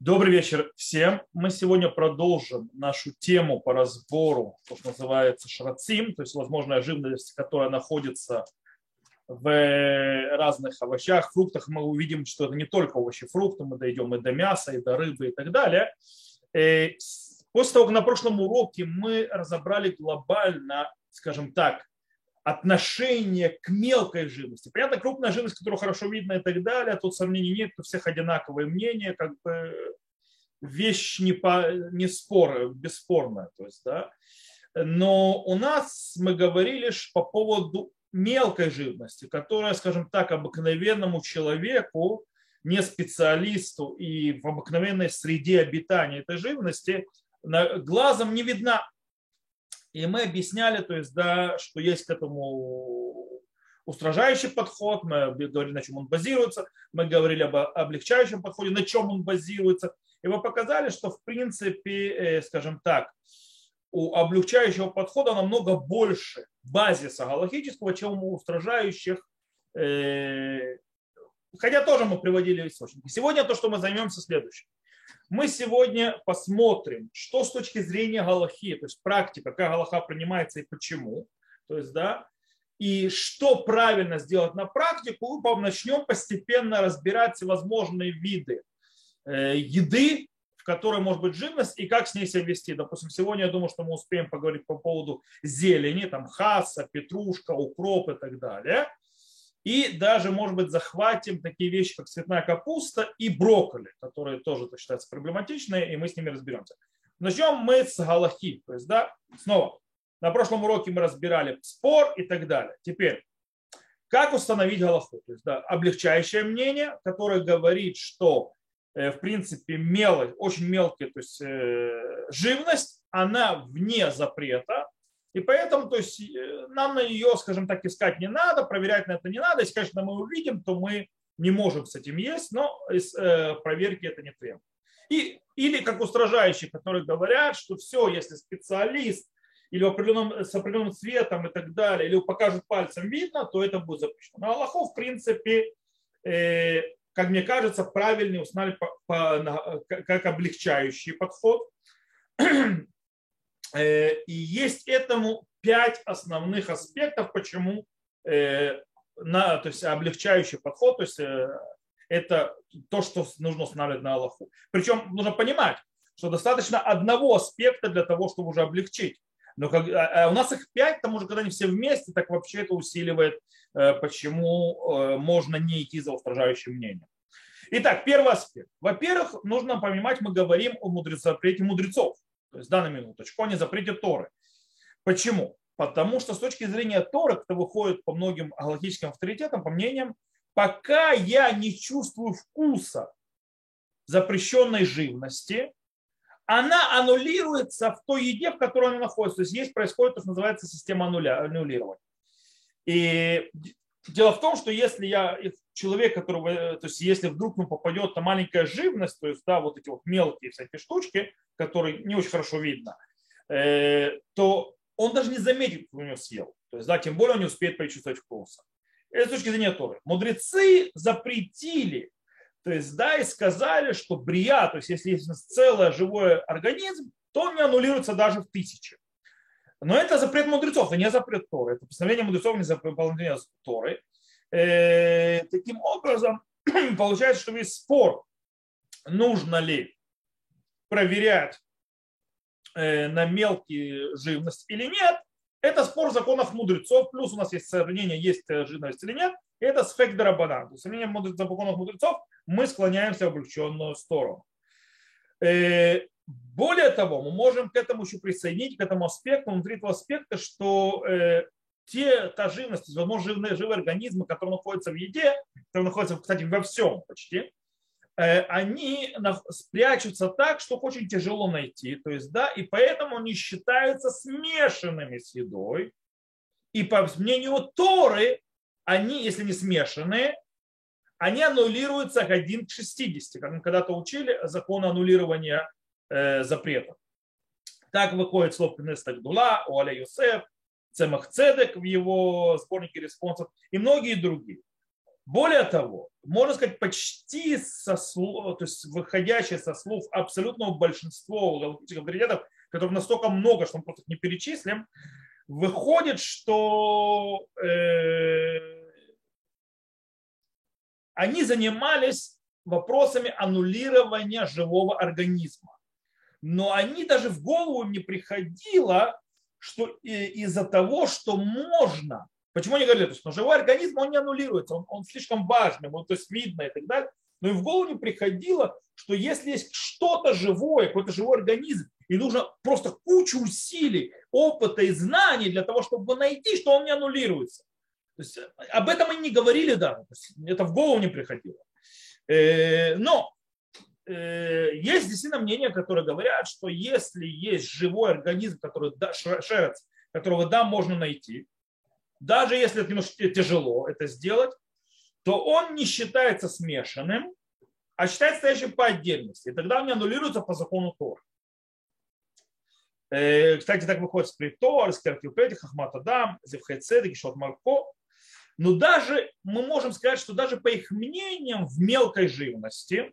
Добрый вечер всем. Мы сегодня продолжим нашу тему по разбору, то, что называется шрацим, то есть возможная живность, которая находится в разных овощах, фруктах. Мы увидим, что это не только овощи, фрукты, мы дойдем и до мяса, и до рыбы, и так далее. Э, после того, как на прошлом уроке мы разобрали глобально, скажем так, отношение к мелкой живности. Понятно, крупная живность, которую хорошо видно и так далее, тут сомнений нет, у всех одинаковые мнения, как бы вещь не, по, не спор, бесспорная. То есть, да. Но у нас мы говорили по поводу мелкой живности, которая, скажем так, обыкновенному человеку, не специалисту и в обыкновенной среде обитания этой живности глазом не видна. И мы объясняли, то есть, да, что есть к этому устражающий подход, мы говорили, на чем он базируется, мы говорили об облегчающем подходе, на чем он базируется. И мы показали, что в принципе, э, скажем так, у облегчающего подхода намного больше базиса галактического, чем у устражающих. Э, хотя тоже мы приводили источники. Сегодня то, что мы займемся следующим. Мы сегодня посмотрим, что с точки зрения Галахи, то есть практика, как Галаха принимается и почему, то есть, да, и что правильно сделать на практику, мы начнем постепенно разбирать всевозможные виды э, еды, в которой может быть живность и как с ней себя вести. Допустим, сегодня я думаю, что мы успеем поговорить по поводу зелени, там хаса, петрушка, укроп и так далее. И даже, может быть, захватим такие вещи, как цветная капуста и брокколи, которые тоже так считаются проблематичные, и мы с ними разберемся. Начнем мы с галахи. То есть, да, снова, на прошлом уроке мы разбирали спор и так далее. Теперь, как установить галаху? То есть, да, облегчающее мнение, которое говорит, что э, в принципе мелочь, очень мелкая, то есть э, живность, она вне запрета, и поэтому то есть, э, нам на ее, скажем так, искать не надо, проверять на это не надо. Если, конечно, мы увидим, то мы не можем с этим есть, но из э, проверки это не требует. И, или как устражающие, которые говорят, что все, если специалист или определенным, с определенным цветом и так далее, или покажет пальцем видно, то это будет запрещено. Но Аллахов, в принципе, э, как мне кажется, правильнее узнали по, по, как облегчающий подход. Э, и есть этому пять основных аспектов, почему э, на, то есть облегчающий подход, то есть э, это то, что нужно устанавливать на Аллаху. Причем нужно понимать, что достаточно одного аспекта для того, чтобы уже облегчить. Но как, а, а у нас их пять, там уже когда они все вместе, так вообще это усиливает, почему можно не идти за устражающим мнением. Итак, первый аспект. Во-первых, нужно понимать, мы говорим о мудрецах, запрете мудрецов. То есть, да, на минуточку, они запрете Торы. Почему? Потому что с точки зрения Торы, это выходит по многим галактическим авторитетам, по мнениям, пока я не чувствую вкуса запрещенной живности, она аннулируется в той еде, в которой она находится. То есть есть происходит то, что называется система аннулирования. И дело в том, что если я человек, которого, то есть если вдруг ему попадет на маленькая живность, то есть да, вот эти вот мелкие всякие штучки, который не очень хорошо видно, э, то он даже не заметит, кто у него съел. То есть, да, тем более он не успеет почувствовать вкуса. Это с точки зрения Торы. Мудрецы запретили, то есть, да, и сказали, что брия, то есть, если есть целый живой организм, то он не аннулируется даже в тысячи. Но это запрет мудрецов, это не запрет Торы. Это постановление мудрецов, не запрет Торы. Э, таким образом, получается, что весь спор, нужно ли проверять э, на мелкие живность или нет, это спор законов мудрецов, плюс у нас есть сравнение, есть э, живность или нет, это сфект дарабана. То есть сравнение законов мудрецов мы склоняемся в облегченную сторону. Более того, мы можем к этому еще присоединить, к этому аспекту, внутри этого аспекта, что те, та живность, возможно, живые, живые организмы, которые находятся в еде, которые находятся, кстати, во всем почти, Э, они спрячутся так, что очень тяжело найти. То есть, да, и поэтому они считаются смешанными с едой. И по мнению Торы, они, если не смешанные, они аннулируются 1 к 60, как мы когда-то учили закон аннулирования э, запретов. Так выходит слово Кнеста Гдула, Уаля Юсеф, Цемах Цедек в его сборнике респонсов и многие другие. Более того, можно сказать, почти со слов, то есть выходящее со слов абсолютного большинства галактических авторитетов, которых настолько много, что мы просто их не перечислим, выходит, что э, они занимались вопросами аннулирования живого организма. Но они даже в голову не приходило, что из-за того, что можно Почему они говорили, что живой организм, он не аннулируется, он, он слишком важный, он то есть видно и так далее. Но и в голову не приходило, что если есть что-то живое, какой-то живой организм, и нужно просто кучу усилий, опыта и знаний для того, чтобы найти, что он не аннулируется. То есть, об этом они не говорили даже, это в голову не приходило. Э, но э, есть действительно мнения, которые говорят, что если есть живой организм, который шерец, которого да, можно найти, даже если немножко тяжело это сделать, то он не считается смешанным, а считается стоящим по отдельности. И тогда он не аннулируется по закону Тора. Э, кстати, так выходит с Притор, с Керкилпети, Хахматадам, Зевхайцедек, Шот Марко. Но даже мы можем сказать, что даже по их мнениям в мелкой живности,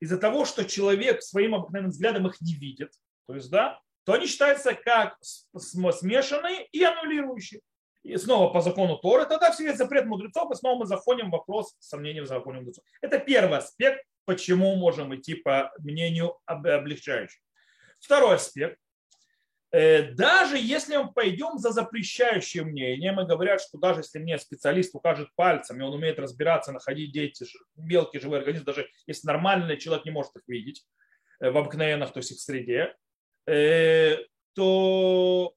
из-за того, что человек своим обыкновенным взглядом их не видит, то есть, да, то они считаются как смешанные и аннулирующие и снова по закону Торы, тогда все есть запрет мудрецов, и снова мы заходим в вопрос сомнений в законе мудрецов. Это первый аспект, почему можем идти по мнению облегчающему. Второй аспект. Э, даже если мы пойдем за запрещающим мнением и говорят, что даже если мне специалист укажет пальцем, и он умеет разбираться, находить дети, мелкие живые организмы, даже если нормальный человек не может их видеть э, в обыкновенных, то есть их среде, э, то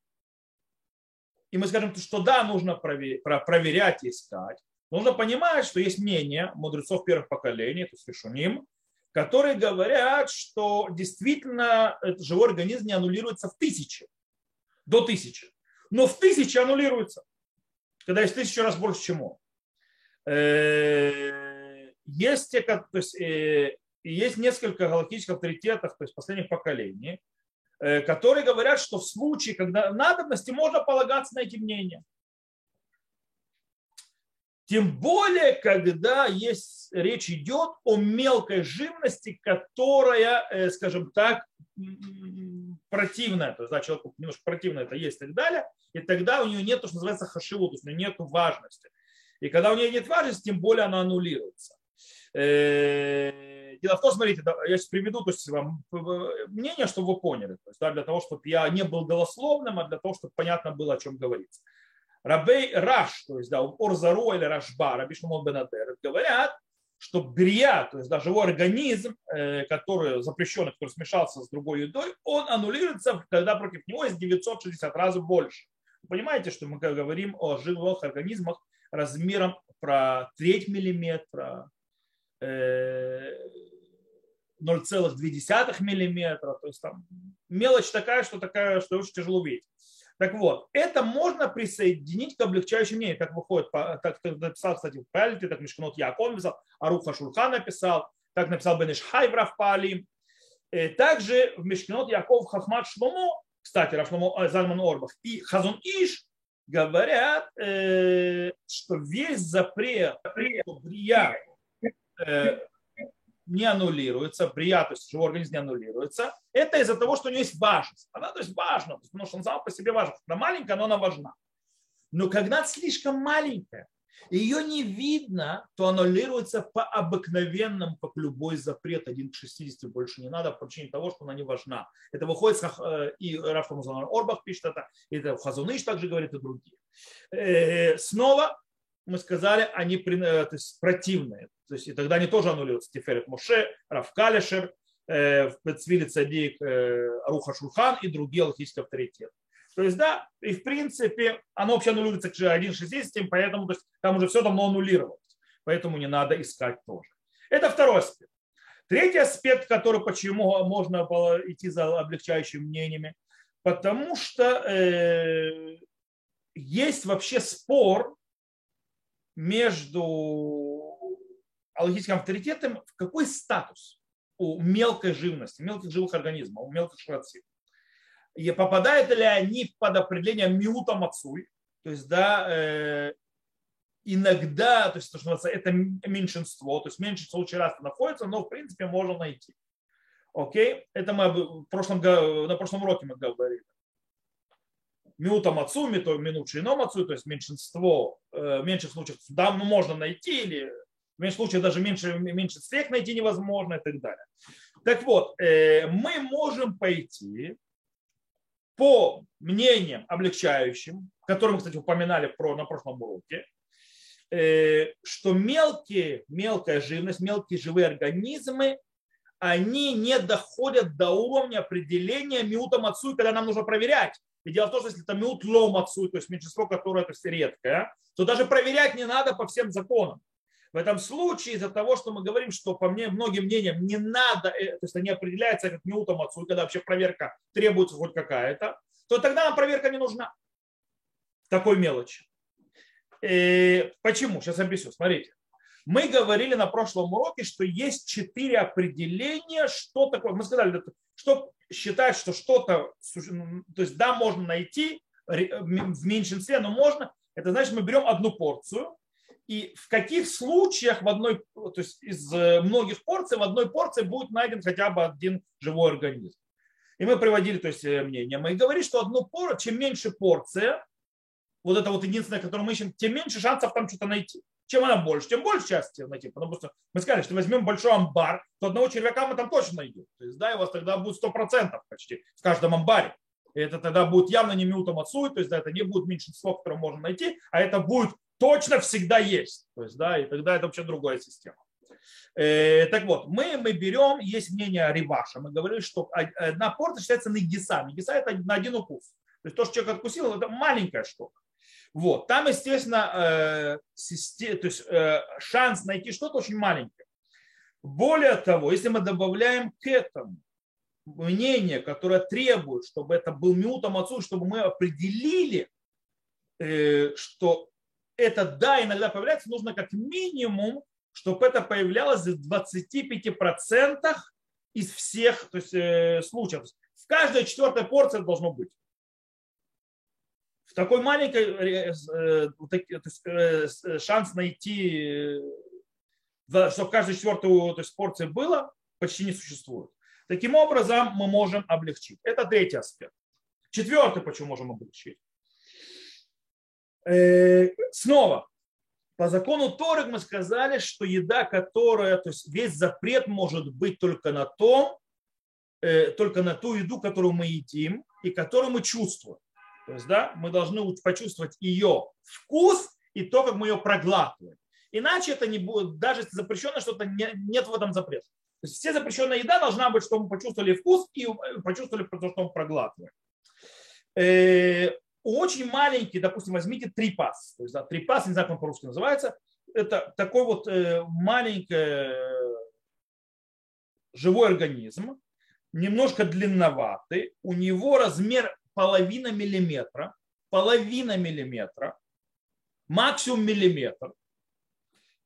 и мы скажем, что да, нужно проверять искать, нужно понимать, что есть мнение мудрецов первых поколений, то есть решуним, которые говорят, что действительно этот живой организм не аннулируется в тысячи, до тысячи. Но в тысячи аннулируется, когда есть тысячу раз больше, чем он. Э, есть, то есть, э, есть несколько галактических авторитетов, то есть последних поколений, Э, которые говорят, что в случае, когда надобности, можно полагаться на эти мнения. Тем более, когда есть, речь идет о мелкой живности, которая, э, скажем так, противная, то есть да, человеку немножко противно это есть и так далее, и тогда у нее нет, то, что называется хашиву, то есть у нее нет важности. И когда у нее нет важности, тем более она аннулируется. Э, Дело в том, смотрите, я сейчас приведу то есть, вам э, мнение, чтобы вы поняли. То есть, да, для того, чтобы я не был голословным, а для того, чтобы понятно было, о чем говорится. Рабей Раш, то есть да, Орзару или Рашба, Раби Шмон Бенадер, говорят, что брия, то есть да, живой организм, э, который запрещенный, который смешался с другой едой, он аннулируется, когда против него есть 960 раз больше. Вы понимаете, что мы говорим о живых организмах размером про треть миллиметра, 0,2 миллиметра, то есть там мелочь такая, что такая, что очень тяжело видеть. Так вот, это можно присоединить к облегчающим мнениям, как выходит, так написал, кстати, в Палите, так Мишканот Яков написал, Аруха Шурхан написал, так написал Бенеш Хайврав Палим. Э, также в Мишканот Яков Хахмат Шломо, кстати, Рафломо э, Зальман Орбах и Хазон Иш говорят, э, что весь запрет, запрет брия не аннулируется, брия, то есть живой организм не аннулируется, это из-за того, что у нее есть важность. Она то есть важна, потому что он сам по себе важен. Она маленькая, но она важна. Но когда она слишком маленькая, ее не видно, то аннулируется по обыкновенному, как любой запрет, 1 к 60 больше не надо, по причине того, что она не важна. Это выходит, э, и Раф Орбах пишет это, и это Хазуныш также говорит, и другие. Э, снова мы сказали, они то есть, противные. То есть, и тогда они тоже аннулируются. Тиферет Моше, Равкалишер, э, Цвили Цадик, э, Руха Шурхан и другие логические авторитеты. То есть, да, и в принципе, оно вообще аннулируется к 1.60, поэтому то есть, там уже все давно аннулировалось. Поэтому не надо искать тоже. Это второй аспект. Третий аспект, который почему можно было идти за облегчающими мнениями, потому что э, есть вообще спор между аллахическим авторитетом, какой статус у мелкой живности, мелких живых организмов, у мелких шрацин. И попадают ли они под определение миута мацуй, то есть, да, э, иногда, то есть то, что это меньшинство, то есть меньшинство очень часто находится, но в принципе можно найти. Окей? Это мы в прошлом, на прошлом уроке мы говорили. Миута Мацуми, то минут ино Мацу, то есть меньшинство, э, меньших случаях да, можно найти, или в меньших случаях даже меньше, меньше всех найти невозможно и так далее. Так вот, э, мы можем пойти по мнениям облегчающим, которые мы, кстати, упоминали про, на прошлом уроке, э, что мелкие, мелкая живность, мелкие живые организмы, они не доходят до уровня определения миута мацуй, когда нам нужно проверять. И дело в том, что если это миут ло мацуй, то есть меньшинство, которое то есть, редкое, то даже проверять не надо по всем законам. В этом случае из-за того, что мы говорим, что по мне, многим мнениям не надо, э, то есть они определяются как миутом отцу, когда вообще проверка требуется хоть какая-то, то тогда нам проверка не нужна. Такой мелочи. И э, почему? Сейчас объясню. Смотрите. Мы говорили на прошлом уроке, что есть четыре определения, что такое. Мы сказали, что считать, что что-то, то есть да, можно найти в меньшинстве, но можно. Это значит, мы берем одну порцию, и в каких случаях в одной, то есть из э, многих порций в одной порции будет найден хотя бы один живой организм. И мы приводили то есть, э, мнение. Мы говорили, что одну порцию, чем меньше порция, вот это вот единственное, которое мы ищем, тем меньше шансов там что-то найти. Чем она больше, тем больше счастья найти. Потому что мы сказали, что возьмем большой амбар, то одного червяка мы там точно найдем. То есть, да, и у вас тогда будет 100% почти в каждом амбаре. И это тогда будет явно не мютом отсуй, то есть да, это не будет меньшинство, которое можно найти, а это будет точно всегда есть. То есть, да, и тогда это вообще другая система. Э, так вот, мы, мы берем, есть мнение Риваша, мы говорили, что одна порция считается нагиса. Нагиса это на один укус. То есть то, что человек откусил, это маленькая штука. Вот. Там, естественно, э, систем, то есть, э, шанс найти что-то очень маленький. Более того, если мы добавляем к этому мнение, которое требует, чтобы это был мютом отцу, чтобы мы определили, э, что это да, иногда появляется, нужно как минимум, чтобы это появлялось в 25% из всех то есть, э, случаев. В каждой четвертой порции должно быть. В такой маленькой э, э, э, шанс найти, чтобы в каждой четвертой то есть, порции было, почти не существует. Таким образом, мы можем облегчить. Это третий аспект. Четвертый, почему можем облегчить. Э, снова, по закону Торы мы сказали, что еда, которая, то есть весь запрет может быть только на том, э, только на ту еду, которую мы едим и которую мы чувствуем. То есть, да, мы должны почувствовать ее вкус и то, как мы ее проглатываем. Иначе это не будет, даже если запрещено что-то, нет в этом запрета. То есть все запрещенная еда должна быть, чтобы мы почувствовали вкус и почувствовали то, что мы проглатываем. Э, очень маленький, допустим, возьмите трипас. То есть, да, трипас, не знаю, как он по-русски называется. Это такой вот э, маленький э, живой организм, немножко длинноватый. У него размер половина миллиметра, половина миллиметра, максимум миллиметр.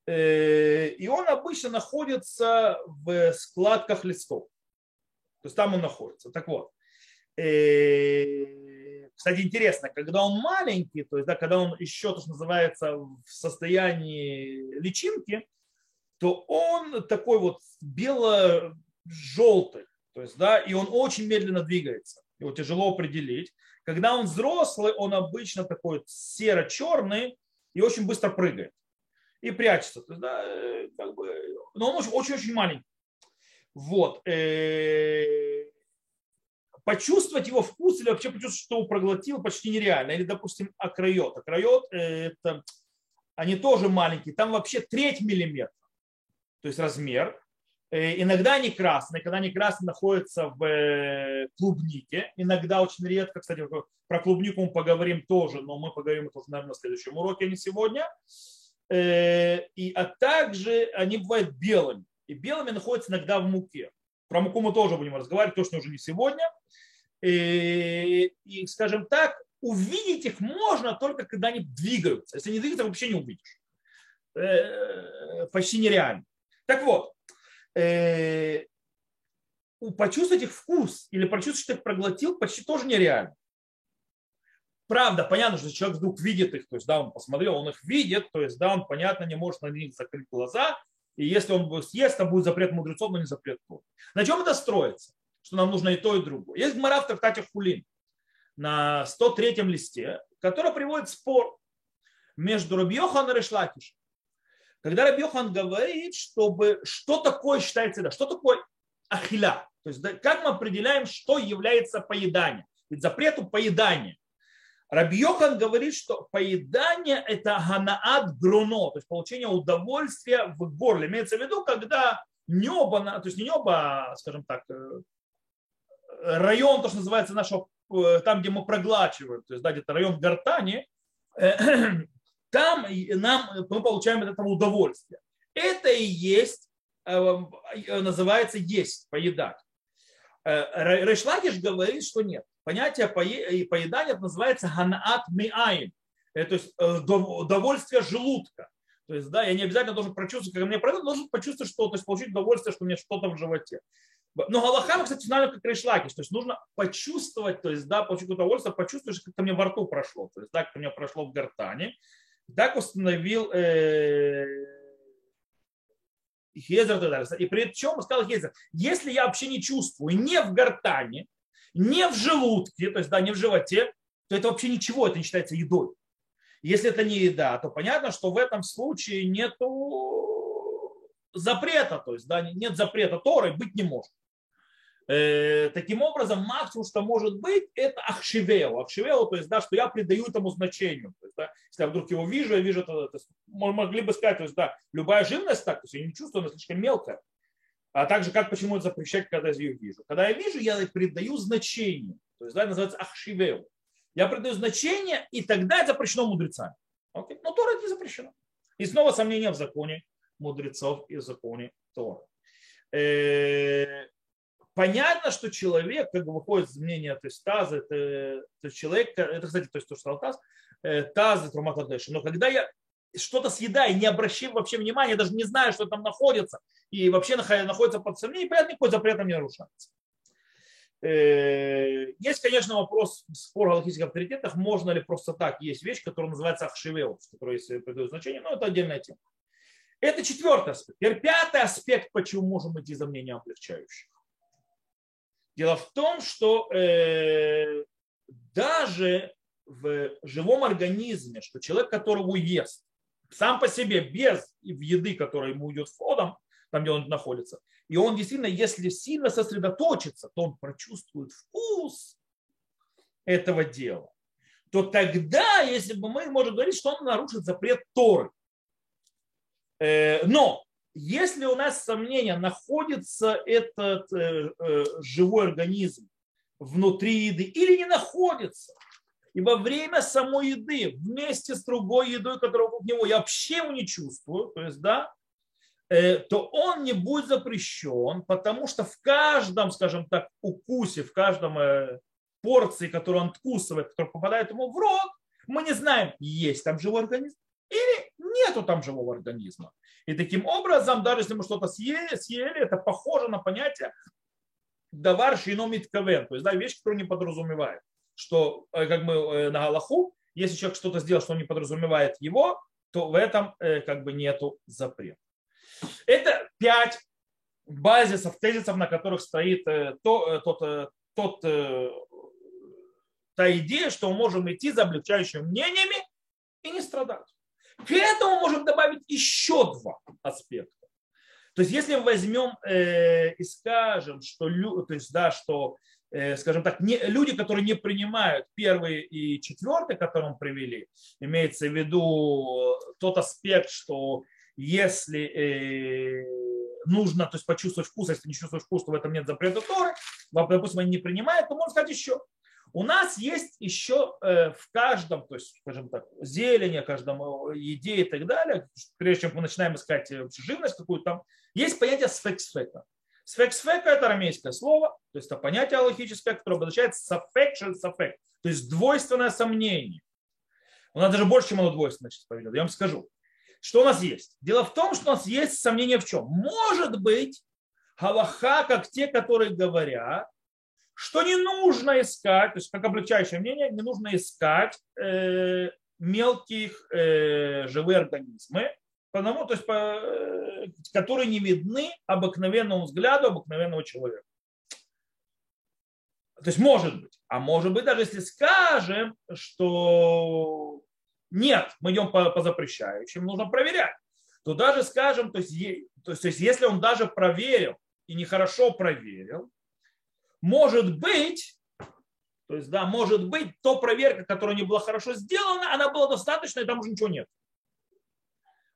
Э, и он обычно находится в складках листов. То есть там он находится. Так вот, кстати, интересно, когда он маленький, то есть, да, когда он еще, то, что называется, в состоянии личинки, то он такой вот бело-желтый, то есть, да, и он очень медленно двигается. Его тяжело определить. Когда он взрослый, он обычно такой серо-черный и очень быстро прыгает. И прячется. То есть, да, э, как бы, но он очень-очень маленький. Вот. Э, почувствовать его вкус или вообще почувствовать, что он проглотил, почти нереально. Или, допустим, акройот. Акройот – это они тоже маленькие, там вообще треть миллиметра, то есть размер. Э, иногда они красные, когда они красные находятся в э, клубнике. Иногда очень редко, кстати, про клубнику мы поговорим тоже, но мы поговорим это, наверное, на следующем уроке, а не сегодня. Э, и, а также они бывают белыми. И белыми находятся иногда в муке. Про муку мы тоже будем разговаривать, точно уже не сегодня. И, и, скажем так, увидеть их можно только когда они двигаются. Если они двигаются, вообще не увидишь. Почти нереально. Так вот, почувствовать их вкус или почувствовать, что их проглотил, почти тоже нереально. правда, понятно, что человек вдруг видит их, то есть, да, он посмотрел, он их видит, то есть, да, он, понятно, не может на них закрыть глаза, и если он съест, то будет запрет мудрецов, но не запрет Торы. На чем это строится? Что нам нужно и то, и другое. Есть гмара в Трактате Хулин на 103 листе, который приводит спор между Рабьехан и Решлакишем. Когда Рабьехан говорит, чтобы что такое считается да, что такое ахиля, то есть как мы определяем, что является поеданием. Ведь запрету поедания. Рабьехан говорит, что поедание – это ганаат груно, то есть получение удовольствия в горле. Имеется в виду, когда небо, то есть не небо, а, скажем так, э, район, то, что называется нашего, э, там, где мы проглачиваем, то есть да, где-то район гортани, там нам, мы получаем от этого удовольствие. Это и есть, э, называется есть, поедать. Решлакиш говорит, что нет понятие поедания называется ганаат миаин, э, то есть э, удовольствие желудка. То есть, да, я не обязательно должен прочувствовать, когда мне пройдет, должен почувствовать что, то есть получить удовольствие, что у меня что-то в животе. Но Галахама, кстати, знаю, как решлакиш, то есть нужно почувствовать, то есть, да, получить удовольствие, почувствовать, как-то мне во рту прошло, то есть, да, как мне прошло в гортане. Так установил э, Хезер, и при чем сказал Хезер, если я вообще не чувствую, не в гортане, не в желудке, то есть да, не в животе, то это вообще ничего, это не считается едой. Если это не еда, то понятно, что в этом случае нет запрета, то есть да, нет запрета Торы, быть не может. Э, таким образом, максимум, что может быть, это ахшивео. Ахшивео, то есть, да, что я придаю этому значению. То есть, да, если я вдруг его вижу, я вижу это, то есть, могли бы сказать, то есть, да, любая живность так, то есть я не чувствую, она слишком мелкая. А также, как почему это запрещать, когда я ее вижу. Когда я вижу, я придаю значение. То есть, да, это называется ахшивеу. Я придаю значение, и тогда это запрещено мудрецами. Окей? Но Тора это не запрещено. И снова сомнения в законе мудрецов и в законе Тора. Э, понятно, что человек, как бы выходит из мнения, то есть таз, это, то есть человек, это, кстати, то есть то, что сказал таз, э, таз, это. Но когда я что-то съедаю, не обращаю вообще внимания, даже не знаю, что там находится, и вообще находится под сомнением, понятно, никакой запрет там не нарушается. Э, есть, конечно, вопрос, спор галактических авторитетах, можно ли просто так, есть вещь, которая называется ахшивеус, которая есть придает значение, но это отдельная тема. Это четвертый аспект. Теперь пятый аспект, почему можем идти за мнением облегчающих. Дело в том, что э, даже в живом организме, что человек, которого ест, сам по себе, без еды, которая ему идет входом, там, где он находится, и он действительно, если сильно сосредоточится, то он прочувствует вкус этого дела, то тогда, если бы мы можем говорить, что он нарушит запрет Торы. Э, но если у нас сомнения, находится этот э, э, живой организм внутри еды или не находится, и во время самой еды, вместе с другой едой, которая вокруг него, я вообще его не чувствую, то есть, да, э, то он не будет запрещен, потому что в каждом, скажем так, укусе, в каждом э, порции, которую он откусывает, которая попадает ему в рот, мы не знаем, есть там живой организм или нету там живого организма. И таким образом, даже если мы что-то съели, съели это похоже на понятие давар шиномит кавен, то есть да, вещь, которую не подразумевает что э, как мы э, на Галаху, если человек что-то сделал, что не подразумевает его, то в этом э, как бы нету запрета. Это пять базисов, тезисов, на которых стоит то, тот, тот, та идея, что мы можем идти за облегчающими мнениями и не страдать. К этому можем добавить еще два аспекта. То есть, если мы возьмем э, и скажем, что, то есть, да, что Э, скажем так, не, люди, которые не принимают первый и четвертый, который мы привели, имеется в виду тот аспект, что если э, нужно то есть, почувствовать вкус, а если не чувствуешь вкус, то в этом нет запрета Торы, допустим, они не принимают, то можно сказать еще. У нас есть еще э, в каждом, то есть, скажем так, зелени, каждом еде и так далее, прежде чем мы начинаем искать живность какую-то, есть понятие сфексфека. Сфексфека – это арамейское слово, то есть это понятие логическое, которое обозначает сафек, сафек, то есть двойственное сомнение. У нас даже больше, чем оно двойственное сейчас поведет. Я вам скажу. Что у нас есть? Дело в том, что у нас есть сомнение в чем? Может быть, Галаха, как те, которые говорят, что не нужно искать, то есть как облегчающее мнение, не нужно искать э, мелких э, живые организмы, потому, то есть, по, э, которые не видны обыкновенному взгляду обыкновенного человека. То есть может быть. А может быть, даже если скажем, что нет, мы идем по, по запрещающим, нужно проверять. То даже скажем, то есть, то есть, то есть если он даже проверил и нехорошо проверил, может быть, то есть, да, может быть, то проверка, которая не была хорошо сделана, она была достаточна, и там уже ничего нет.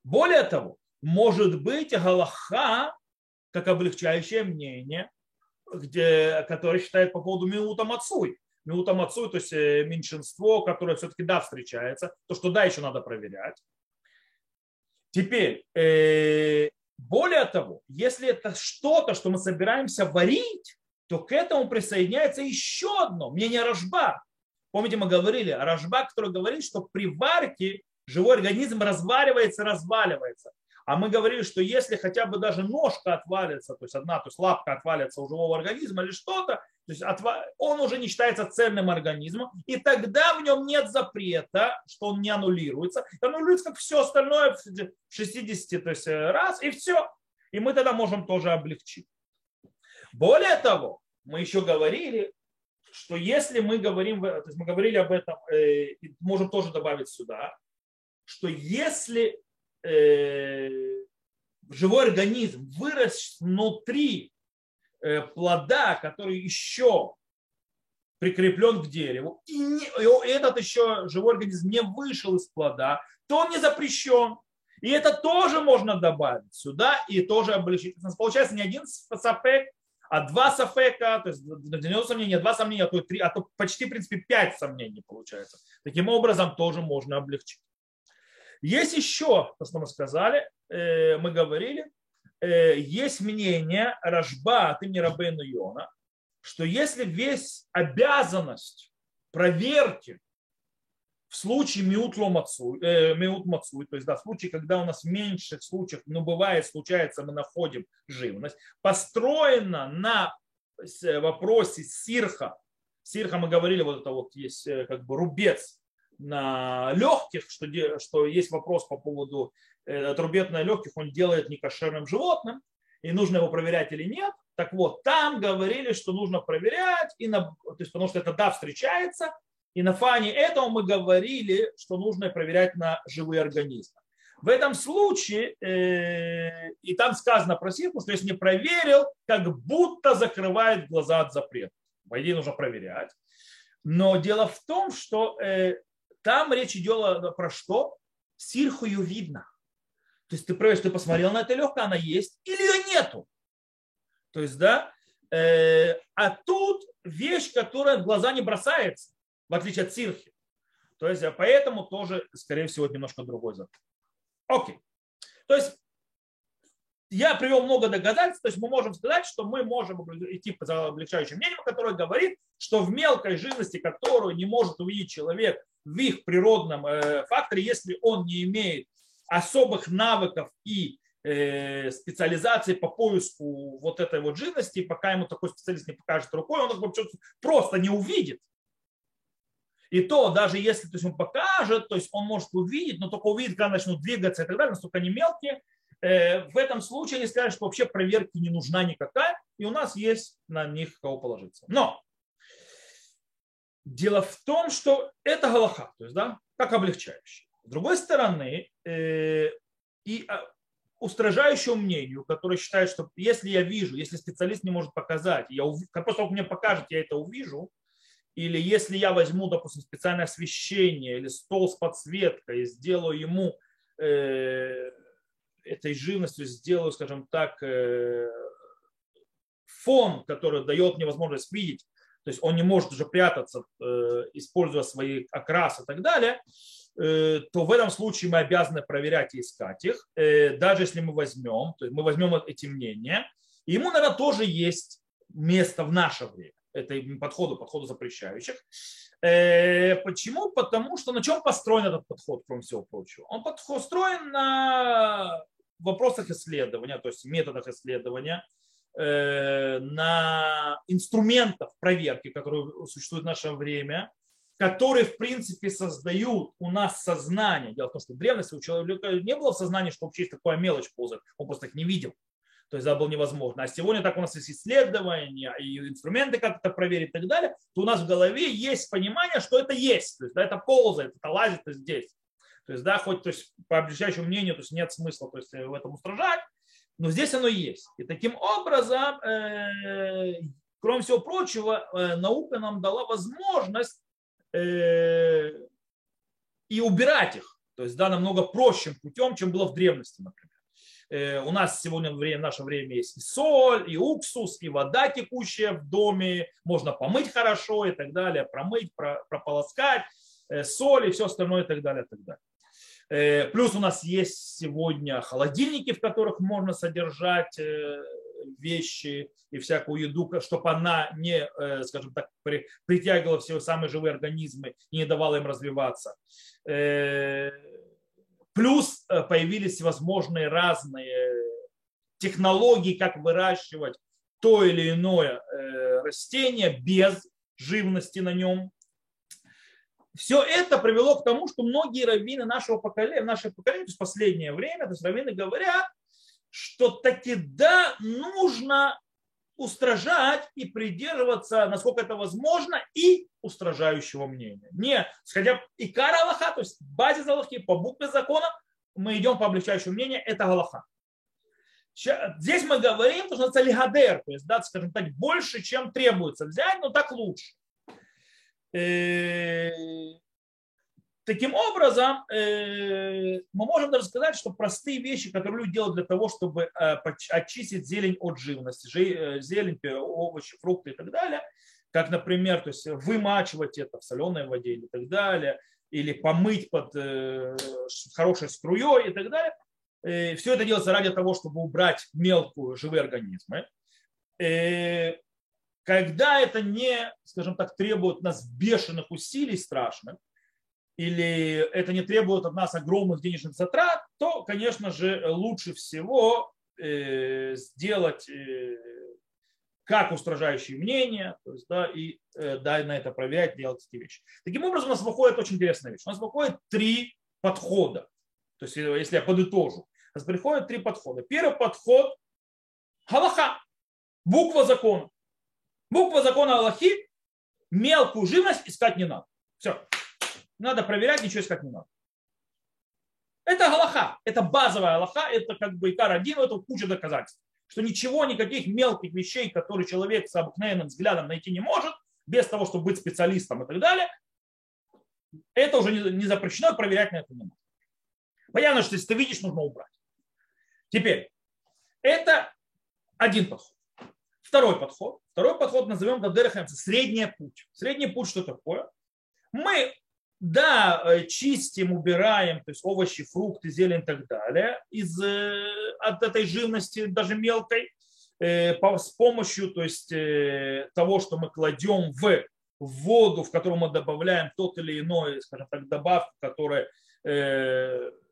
Более того, может быть, Галаха, как облегчающее мнение, где, которое считает по поводу Миута Мацуй. Миута Мацуй, то есть э, меньшинство, которое все-таки да встречается, то, что да, еще надо проверять. Теперь, э, более того, если это что-то, что мы собираемся варить, то к этому присоединяется еще одно мнение Рожба. Помните, мы говорили, Рожба, который говорит, что при варке живой организм разваливается, разваливается. А мы говорили, что если хотя бы даже ножка отвалится, то есть одна, то есть лапка отвалится у живого организма или что-то, то есть он уже не считается цельным организмом, и тогда в нем нет запрета, что он не аннулируется. Аннулируется как все остальное в 60 то есть, э, раз, и все. И мы тогда можем тоже облегчить. Более того, мы еще говорили, что если мы говорим, то есть мы говорили об этом, э, можем тоже добавить сюда, что если э, живой организм вырос внутри э, плода, который еще прикреплен к дереву, и, не, и этот еще живой организм не вышел из плода, то он не запрещен. И это тоже можно добавить сюда и тоже облегчить. У нас получается не один сафек, а два сафека, то есть 90 сомнений, два сомнения, а то, три, а то почти, в принципе, пять сомнений получается. Таким образом тоже можно облегчить. Есть еще, то, что мы сказали, э, мы говорили, э, есть мнение Рожба от имени Рабейну Йона, что если весь обязанность проверки в случае миут мацуй, э, миут мацуй, то есть да, в случае, когда у нас в меньших случаях, но бывает, случается, мы находим живность, построена на вопросе сирха. Сирха мы говорили, вот это вот есть как бы рубец на легких, что, что есть вопрос по поводу э, трубет на легких, он делает некошерным животным, и нужно его проверять или нет. Так вот, там говорили, что нужно проверять, и на, то есть, потому что это да встречается, и на фоне этого мы говорили, что нужно проверять на живые организмы. В этом случае, э, и там сказано про сирку, что если не проверил, как будто закрывает глаза от запрета. По идее, нужно проверять. Но дело в том, что э, там речь идет про что? Сирху ее видно. То есть ты проверяешь, ты посмотрел на это легкое, она есть, или ее нету. То есть, да, э, а тут вещь, которая в глаза не бросается, в отличие от сирхи. То есть, а поэтому тоже, скорее всего, немножко другой закон. Окей. То есть, я привел много доказательств, то есть мы можем сказать, что мы можем идти по облегчающим мнениям, которое говорит, что в мелкой живности, которую не может увидеть человек в их природном э, факторе, если он не имеет особых навыков и э, специализации по поиску вот этой вот живности, пока ему такой специалист не покажет рукой, он их просто не увидит. И то, даже если то есть он покажет, то есть он может увидеть, но только увидит, когда начнут двигаться и так далее, настолько они мелкие. Э, в этом случае они скажут, что вообще проверки не нужна никакая, и у нас есть на них кого положиться. Но Дело в том, что это галаха, то есть, да, как облегчающий. С другой стороны, э, и а, устражающему мнению, который считает, что если я вижу, если специалист не может показать, я ув... просто он мне покажет, я это увижу, или если я возьму, допустим, специальное освещение или стол с подсветкой и сделаю ему э, этой живностью, сделаю, скажем так, э, фон, который дает мне возможность видеть. То есть он не может уже прятаться, э, используя свои окрасы и так далее, э, то в этом случае мы обязаны проверять и искать их, э, даже если мы возьмем, то есть мы возьмем эти мнения, и ему, наверное, тоже есть место в наше время, это подходу, подходу запрещающих. Почему? Потому что на чем построен этот подход, кроме всего прочего? Он построен на вопросах исследования, то есть методах исследования, э, на инструментов проверки, которые существуют в наше время, которые, в принципе, создают у нас сознание. Дело в том, что в древности у человека не было в сознании, что вообще есть мелочь ползает. Он просто их не видел. То есть это было невозможно. А сегодня так у нас есть исследования и инструменты, как это проверить и так далее, то у нас в голове есть понимание, что это есть. То есть да, это ползает, это лазит здесь. То есть, да, хоть то есть, по ближайшему мнению, то есть нет смысла то есть, в этом устражать, но здесь оно есть. И таким образом, э, кроме всего прочего, э, наука нам дала возможность э, и убирать их. То есть, да, намного проще путем, чем было в древности, например. Э, у нас сегодня в наше время есть и соль, и уксус, и вода текущая в доме, можно помыть хорошо и так далее, промыть, прополоскать, э, соль и все остальное и так далее, и так далее. Э, плюс у нас есть сегодня холодильники, в которых можно содержать вещи и всякую еду, чтобы она не, скажем так, притягивала все самые живые организмы и не давала им развиваться. Плюс э, появились всевозможные разные технологии, как выращивать то или иное э, растение без живности на нем. Все это привело к тому, что многие раввины нашего поколения, нашего поколения, то есть последнее время, то есть раввины говорят, что таки да, нужно устражать и придерживаться, насколько это возможно, и устражающего мнения. Не сходя и кара Аллаха, то есть базе Аллахи, по букве закона, мы идем по облегчающему мнению, это Галаха. Здесь мы говорим, что это лигадер, то есть, да, скажем так, больше, чем требуется взять, но так лучше. Э, таким образом, э, мы можем даже сказать, что простые вещи, которые люди делают для того, чтобы э, очистить зелень от живности, зелень, овощи, фрукты и так далее, как, например, то есть вымачивать это в соленой воде или так далее, или помыть под э, хорошей струей и так далее. И все это делается ради того, чтобы убрать мелкую живые организмы. И когда это не, скажем так, требует нас бешеных усилий страшных, или это не требует от нас огромных денежных затрат, то, конечно же, лучше всего э, сделать э, как устражающие мнения, то есть, да, и э, дай на это проверять, делать эти вещи. Таким образом, у нас выходит очень интересная вещь. У нас выходит три подхода. То есть, если я подытожу, у нас приходят три подхода. Первый подход – Галаха, буква закона. Буква закона Аллахи, мелкую живность искать не надо. Все. Надо проверять, ничего искать не надо. Это Галаха, это базовая Аллаха, это как бы Икар один, это куча доказательств что ничего, никаких мелких вещей, которые человек с обыкновенным взглядом найти не может, без того, чтобы быть специалистом и так далее, это уже не запрещено, проверять на это не можно. Понятно, что если ты видишь, нужно убрать. Теперь, это один подход. Второй подход. Второй подход назовем Гадерхемца средний путь. Средний путь что такое? Мы да, э, чистим, убираем, то есть овощи, фрукты, зелень и так далее из, э, от этой живности, даже мелкой, э, с помощью то есть, того, что мы кладем в воду, в которую мы добавляем тот или иной, скажем так, добавку, которая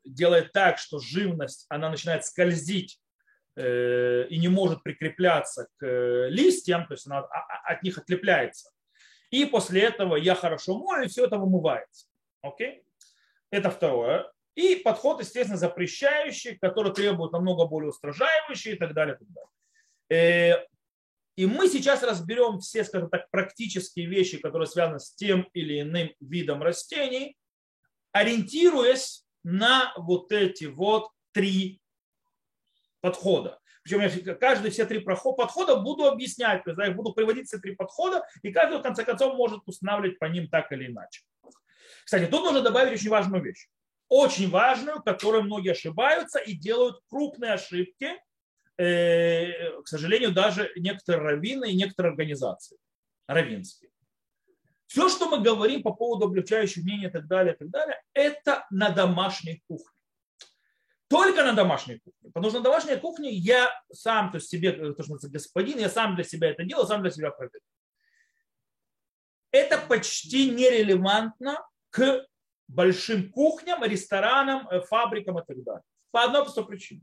делает так, что живность, она начинает скользить и не может прикрепляться к листьям, то есть она от них отлепляется и после этого я хорошо мою, и все это вымывается. Окей? Это второе. И подход, естественно, запрещающий, который требует намного более устражающий и так далее. И, так далее. Э, и мы сейчас разберем все, скажем так, практические вещи, которые связаны с тем или иным видом растений, ориентируясь на вот эти вот три подхода. Причем я каждый все три подхода буду объяснять, то есть я буду приводить все три подхода, и каждый в конце концов может устанавливать по ним так или иначе. Кстати, тут нужно добавить очень важную вещь. Очень важную, которой многие ошибаются и делают крупные ошибки, э, к сожалению, даже некоторые раввины и некоторые организации раввинские. Все, что мы говорим по поводу облегчающих мнений и так далее, и так далее, это на домашней кухне. Только на домашней кухне. Потому что на домашней кухне я сам, то есть себе, то, что называется, господин, я сам для себя это делаю, сам для себя проверяю. Это почти нерелевантно к большим кухням, ресторанам, э, фабрикам и так далее. По одной простой причине.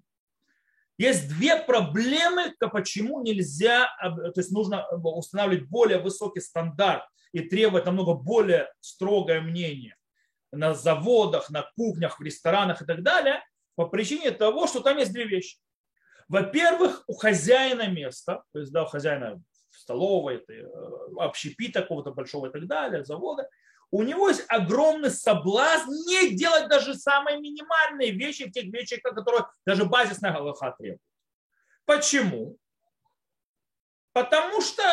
Есть две проблемы, почему нельзя, то есть нужно устанавливать более высокий стандарт и требовать намного более строгое мнение на заводах, на кухнях, в ресторанах и так далее, по причине того, что там есть две вещи. Во-первых, у хозяина места, то есть да, у хозяина столовой, э, общепита какого-то большого и так далее, завода, у него есть огромный соблазн не делать даже самые минимальные вещи, тех вещей, которые даже базисная Галаха требует. Почему? Потому что э,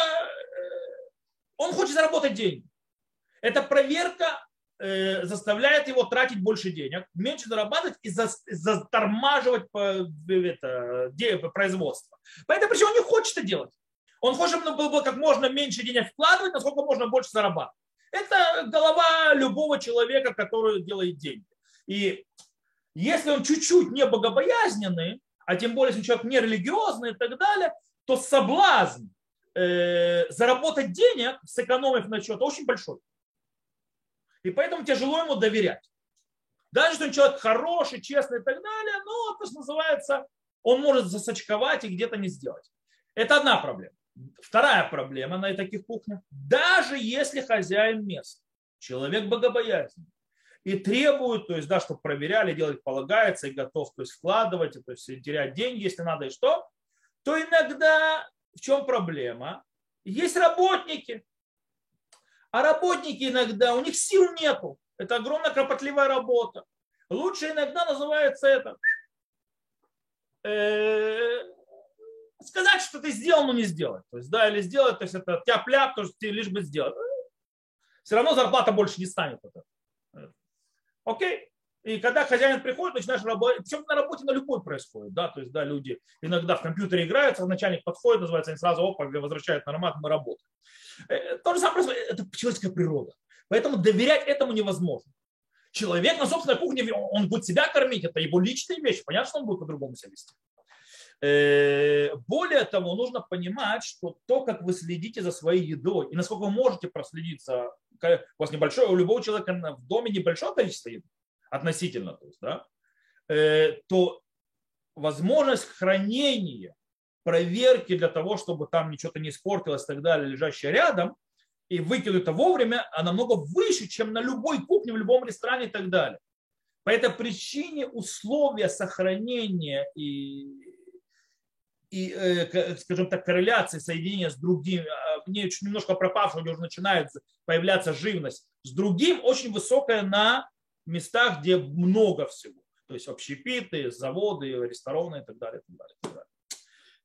он хочет заработать деньги. Эта проверка э, заставляет его тратить больше денег, меньше зарабатывать и затормаживать это, производство. Поэтому причем он не хочет это делать. Он хочет, чтобы было как можно меньше денег вкладывать, насколько можно больше зарабатывать. Это голова любого человека, который делает деньги. И если он чуть-чуть не богобоязненный, а тем более, если человек не религиозный и так далее, то соблазн э, заработать денег, сэкономив на счет, очень большой. И поэтому тяжело ему доверять. Даже если он человек хороший, честный и так далее, но то, что называется, он может засочковать и где-то не сделать. Это одна проблема. Вторая проблема на таких кухнях. Даже если хозяин места, человек богобоязненный, и требует, то есть, да, чтобы проверяли, делать полагается и готов, то есть, вкладывать, то есть, терять деньги, если надо, и что, то иногда в чем проблема? Есть работники, а работники иногда, у них сил нету. Это огромная кропотливая работа. Лучше иногда называется это э, сказать, что ты сделал, но не сделать. То есть, да, или сделать, то есть это тяп-ляп, то, ты лишь бы сделать. Все равно зарплата больше не станет. Это. Окей? И когда хозяин приходит, начинаешь работать, причем на работе на любой происходит, да, то есть, да, люди иногда в компьютере играются, начальник подходит, называется, они сразу, опа, возвращают на ромат, мы работаем. Э, то же самое происходит, это человеческая природа. Поэтому доверять этому невозможно. Человек на собственной кухне, он будет себя кормить, это его личные вещи, понятно, что он будет по-другому себя вести. Э, более того, нужно понимать, что то, как вы следите за своей едой и насколько вы можете проследиться, у вас небольшое, у любого человека в доме небольшое количество еды, относительно, то, есть, да, э, то возможность хранения, проверки для того, чтобы там ничего-то не испортилось и так далее, лежащее рядом, и выкинуть это вовремя, она намного выше, чем на любой кухне, в любом ресторане и так далее. По этой причине условия сохранения и и, э, скажем так, корреляции, соединения с другим, не чуть немножко пропавшего, где уже начинает появляться живность, с другим очень высокая на местах, где много всего. То есть общепиты, заводы, рестораны и так далее. И так далее, и так далее.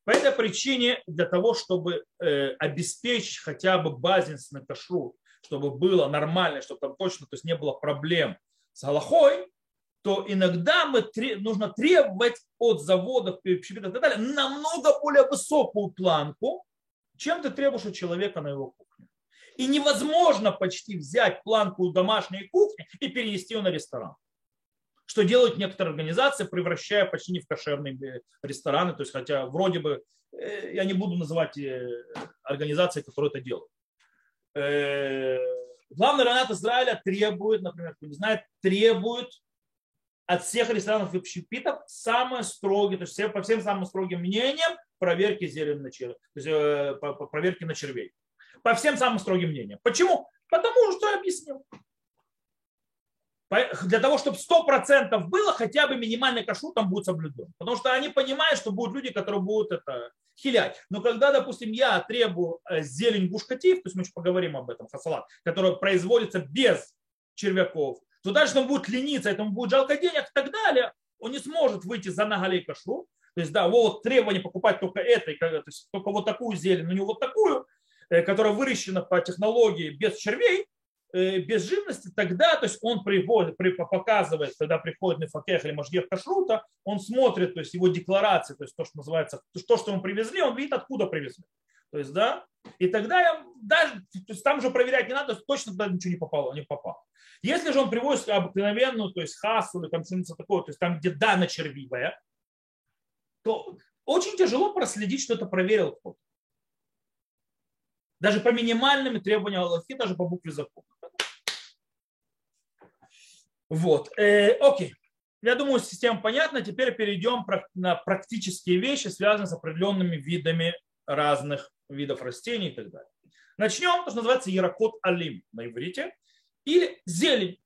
По этой причине для того, чтобы э, обеспечить хотя бы базисный кашрут, чтобы было нормально, чтобы там точно то есть не было проблем с Галахой, то иногда мы, нужно требовать от заводов и так далее намного более высокую планку, чем ты требуешь от человека на его кухне. И невозможно почти взять планку домашней кухни и перенести ее на ресторан. Что делают некоторые организации, превращая почти не в кошерные рестораны. То есть, хотя вроде бы, э, я не буду называть э, организации, которые это делают. Э, главный ранат Израиля требует, например, кто не знает, требует от всех ресторанов и общепитов самые строгие, то есть все, по всем самым строгим мнениям проверки зелени на червей, то есть э, по, по проверки на червей. По всем самым строгим мнениям. Почему? Потому что я объяснил. Для того, чтобы 100% было, хотя бы минимальный кашу там будет соблюден. Потому что они понимают, что будут люди, которые будут это хилять. Но когда, допустим, я требую э, зелень гушкатив, то есть мы еще поговорим об этом, фасалат, который производится без червяков, то дальше он будет лениться, этому будет жалко денег и так далее, он не сможет выйти за нагалей кашу. То есть, да, вот требование покупать только это, то есть только вот такую зелень, но не вот такую, которая выращена по технологии без червей, э, без живности, тогда то есть он приводит, показывает, когда приходит Мефакех или Машгех Кашрута, он смотрит, то есть его декларации, то есть то, что называется, то, что ему привезли, он видит, откуда привезли. То есть, да, и тогда я даже, то есть там уже проверять не надо, точно туда ничего не попало, не попало. Если же он привозит обыкновенную, то есть хасу или там что-нибудь такое, то есть там, где дана червивая, то очень тяжело проследить, что это проверил кто-то. Даже по минимальным требованиям Аллахи, даже по букве закона. Вот. Э, окей. Я думаю, система понятна. Теперь перейдем на практические вещи, связанные с определенными видами разных видов растений и так далее. Начнем, то, что называется ярокот алим на иврите, или зелень.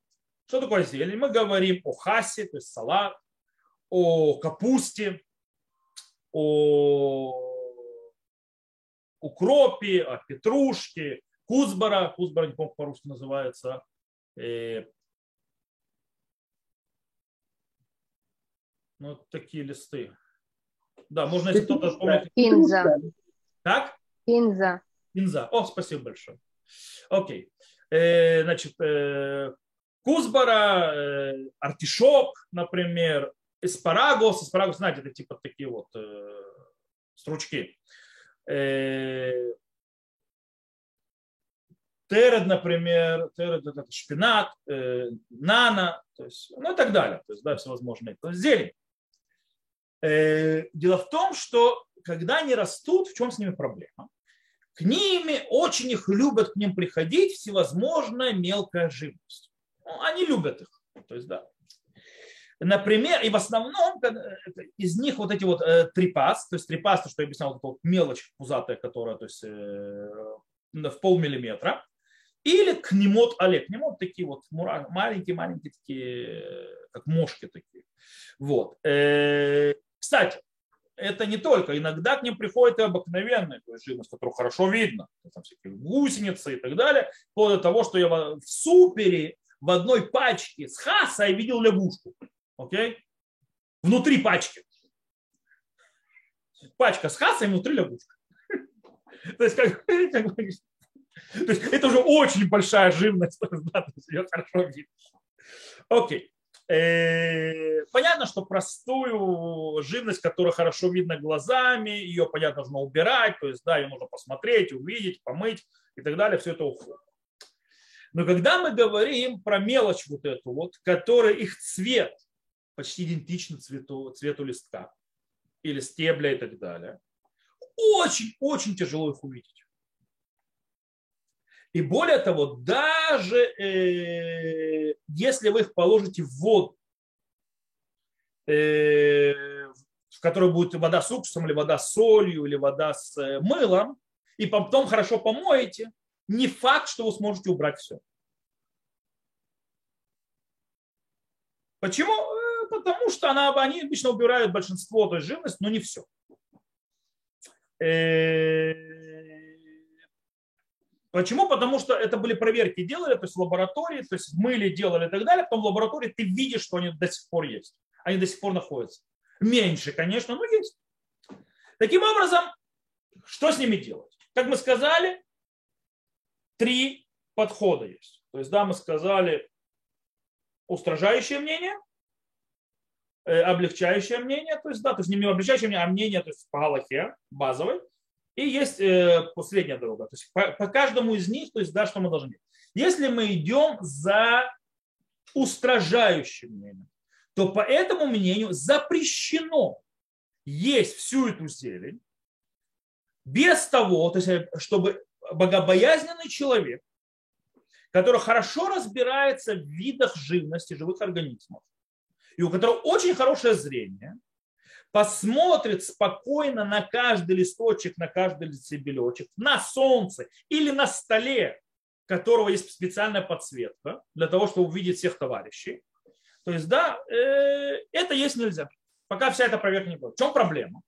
Что такое зелень? Мы говорим о хасе, то есть салат, о капусте, о укропе, о петрушке, кузбара, кузбара, не помню, по-русски называется, э, ну, такие листы. Да, можно, если кто-то помнит. Кинза. Как? Кинза. Кинза. О, спасибо большое. Окей. Э, значит, э, кузбара, э, артишок, например, эспарагос. Эспарагос, знаете, это типа такие вот э, стручки. Э, теред, например, теред это шпинат, э, нано, то есть, ну и так далее. То есть, да, всевозможные. То есть, зелень. Э, дело в том, что когда они растут, в чем с ними проблема? К ними очень их любят к ним приходить всевозможная мелкая живность. Ну, они любят их. То есть, да. Например, и в основном из них вот эти вот э, трипас, то есть трипас, то, что я объяснял, вот, мелочь пузатая, которая то есть, э, в полмиллиметра, или кнемот олег. Кнемот такие вот маленькие-маленькие такие, как мошки такие. Вот. Э, кстати, это не только. Иногда к ним приходят и обыкновенные, то есть живность, которую хорошо видно. Там всякие гусеницы и так далее. До того, что я в супере в одной пачке с хаса я видел лягушку. Окей? Внутри пачки. Пачка с хаса и внутри лягушка. То есть, как, как, то есть это уже очень большая живность, да, то есть ее хорошо видно. Окей. Э, понятно, что простую живность, которая хорошо видно глазами, ее, понятно, нужно убирать, то есть, да, ее нужно посмотреть, увидеть, помыть и так далее, все это уходит. Но когда мы говорим про мелочь вот эту вот, которая их цвет почти идентичен цвету, цвету листка или стебля и так далее, очень-очень тяжело их увидеть. И более того, даже э, если вы их положите в воду, э, в которой будет вода с уксусом, или вода с солью, или вода с э, мылом, и потом хорошо помоете, не факт, что вы сможете убрать все. Почему? Потому что она, они обычно убирают большинство той живности, но не все. Э, Почему? Потому что это были проверки делали, то есть в лаборатории, то есть мыли, делали и так далее. Потом в лаборатории ты видишь, что они до сих пор есть. Они до сих пор находятся. Меньше, конечно, но есть. Таким образом, что с ними делать? Как мы сказали, три подхода есть. То есть, да, мы сказали устражающее мнение, облегчающее мнение, то есть, да, то есть не облегчающее мнение, а мнение, то есть по Галахе, базовой, и есть э, последняя дорога. То есть по, по каждому из них, то есть да, что мы должны делать. Если мы идем за устражающим мнением, то по этому мнению запрещено есть всю эту зелень без того, то есть, э, чтобы богобоязненный человек, который хорошо разбирается в видах живности живых организмов, и у которого очень хорошее зрение – посмотрит спокойно на каждый листочек, на каждый стебелечек, на солнце или на столе, которого есть специальная подсветка для того, чтобы увидеть всех товарищей. То есть, да, э, это есть нельзя. Пока вся эта проверка не будет. В чем проблема?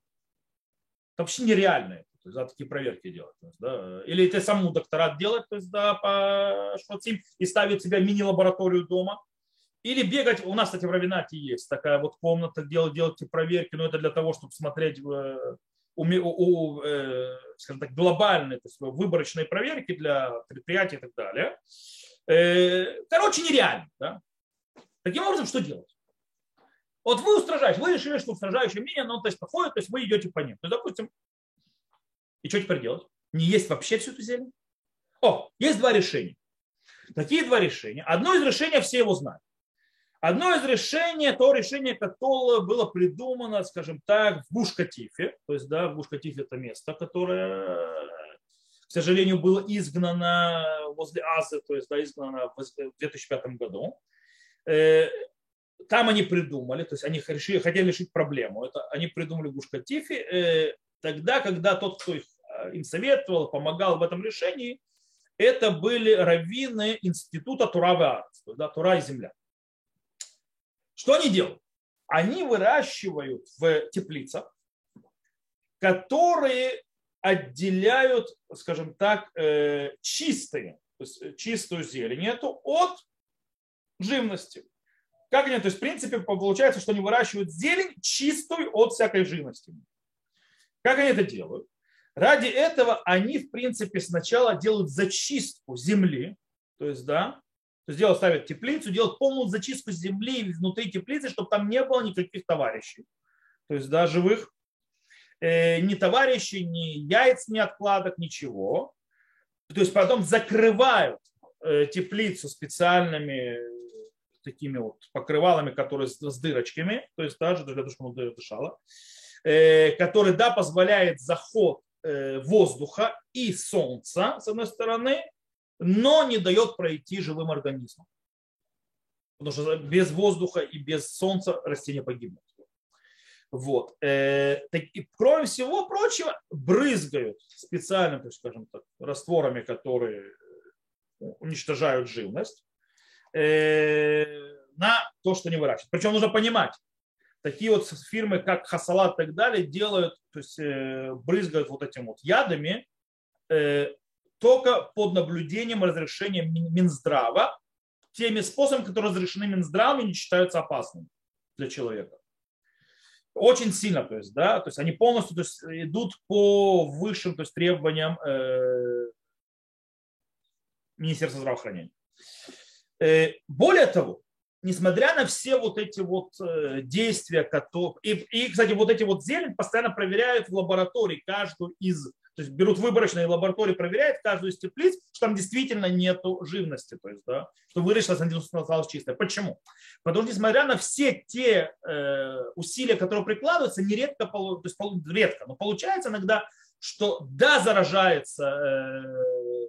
Это вообще нереально. То есть, да, такие проверки делать. То есть, да. Или ты саму докторат делать, то есть, да, по швацим и ставить себя мини-лабораторию дома, или бегать, у нас, кстати, в Равинате есть такая вот комната, делать, делать проверки, но это для того, чтобы смотреть у, у, у, э, скажем так, глобальные, то есть выборочные проверки для предприятий и так далее. Э, короче, нереально. Да? Таким образом, что делать? Вот вы устражаете, вы решили, что устражающее мнение, но то есть подходит, то есть вы идете по ним. То есть, допустим, и что теперь делать? Не есть вообще всю эту зелень? О, есть два решения. Какие два решения? Одно из решений все его знают. Одно из решений, то решение, которое было придумано, скажем так, в Гушкатифе, то есть, да, в Гушкатифе это место, которое, к сожалению, было изгнано возле Азы, то есть, да, изгнано в 2005 году. Э, там они придумали, то есть они решили, хотели решить проблему. Это они придумали гушкатифи э, тогда, когда тот, кто их, э, им советовал, помогал в этом решении, это были раввины института Тура и да, Тура и земля. Что они делают? Они выращивают в теплицах, которые отделяют, скажем так, э, чистые, есть чистую зелень эту от живности. Как они, то есть в принципе получается, что они выращивают зелень чистую от всякой живности. Как они это делают? Ради этого они, в принципе, сначала делают зачистку земли, то есть, да, делают, ставят теплицу, делают полную зачистку земли внутри теплицы, чтобы там не было никаких товарищей, то есть, да, живых, э, ни товарищей, ни яиц, ни откладок, ничего. То есть потом закрывают э, теплицу специальными такими вот покрывалами, которые с, с дырочками, то есть даже для того, чтобы оно дышало, э, который, да, позволяет заход э, воздуха и солнца, с одной стороны, но не дает пройти живым организмам. Потому что без воздуха и без солнца растения погибнут. Вот. Э, так, и, кроме всего прочего, брызгают специальным, то есть, скажем так, растворами, которые уничтожают живность. Э, на то, что не выращивают. Причем нужно понимать, такие вот фирмы, как Хасалат и так далее, делают, то есть э, брызгают вот этим вот ядами только под наблюдением разрешения Минздрава, теми способами, которые разрешены Минздравом и не считаются опасными для человека. Очень сильно, то есть, да, то есть они полностью то есть, идут по высшим то есть, требованиям э, Министерства здравоохранения. Э, более того, несмотря на все вот эти вот э, действия, которые... И, и, кстати, вот эти вот зелень постоянно проверяют в лаборатории каждую из... То есть берут выборочные лаборатории, проверяют каждую из теплиц, что там действительно нет живности, то есть, да, что выращилось, осталось чистое. Почему? Потому что, несмотря на все те э, усилия, которые прикладываются, нередко, то есть редко, но получается иногда, что да, заражается э,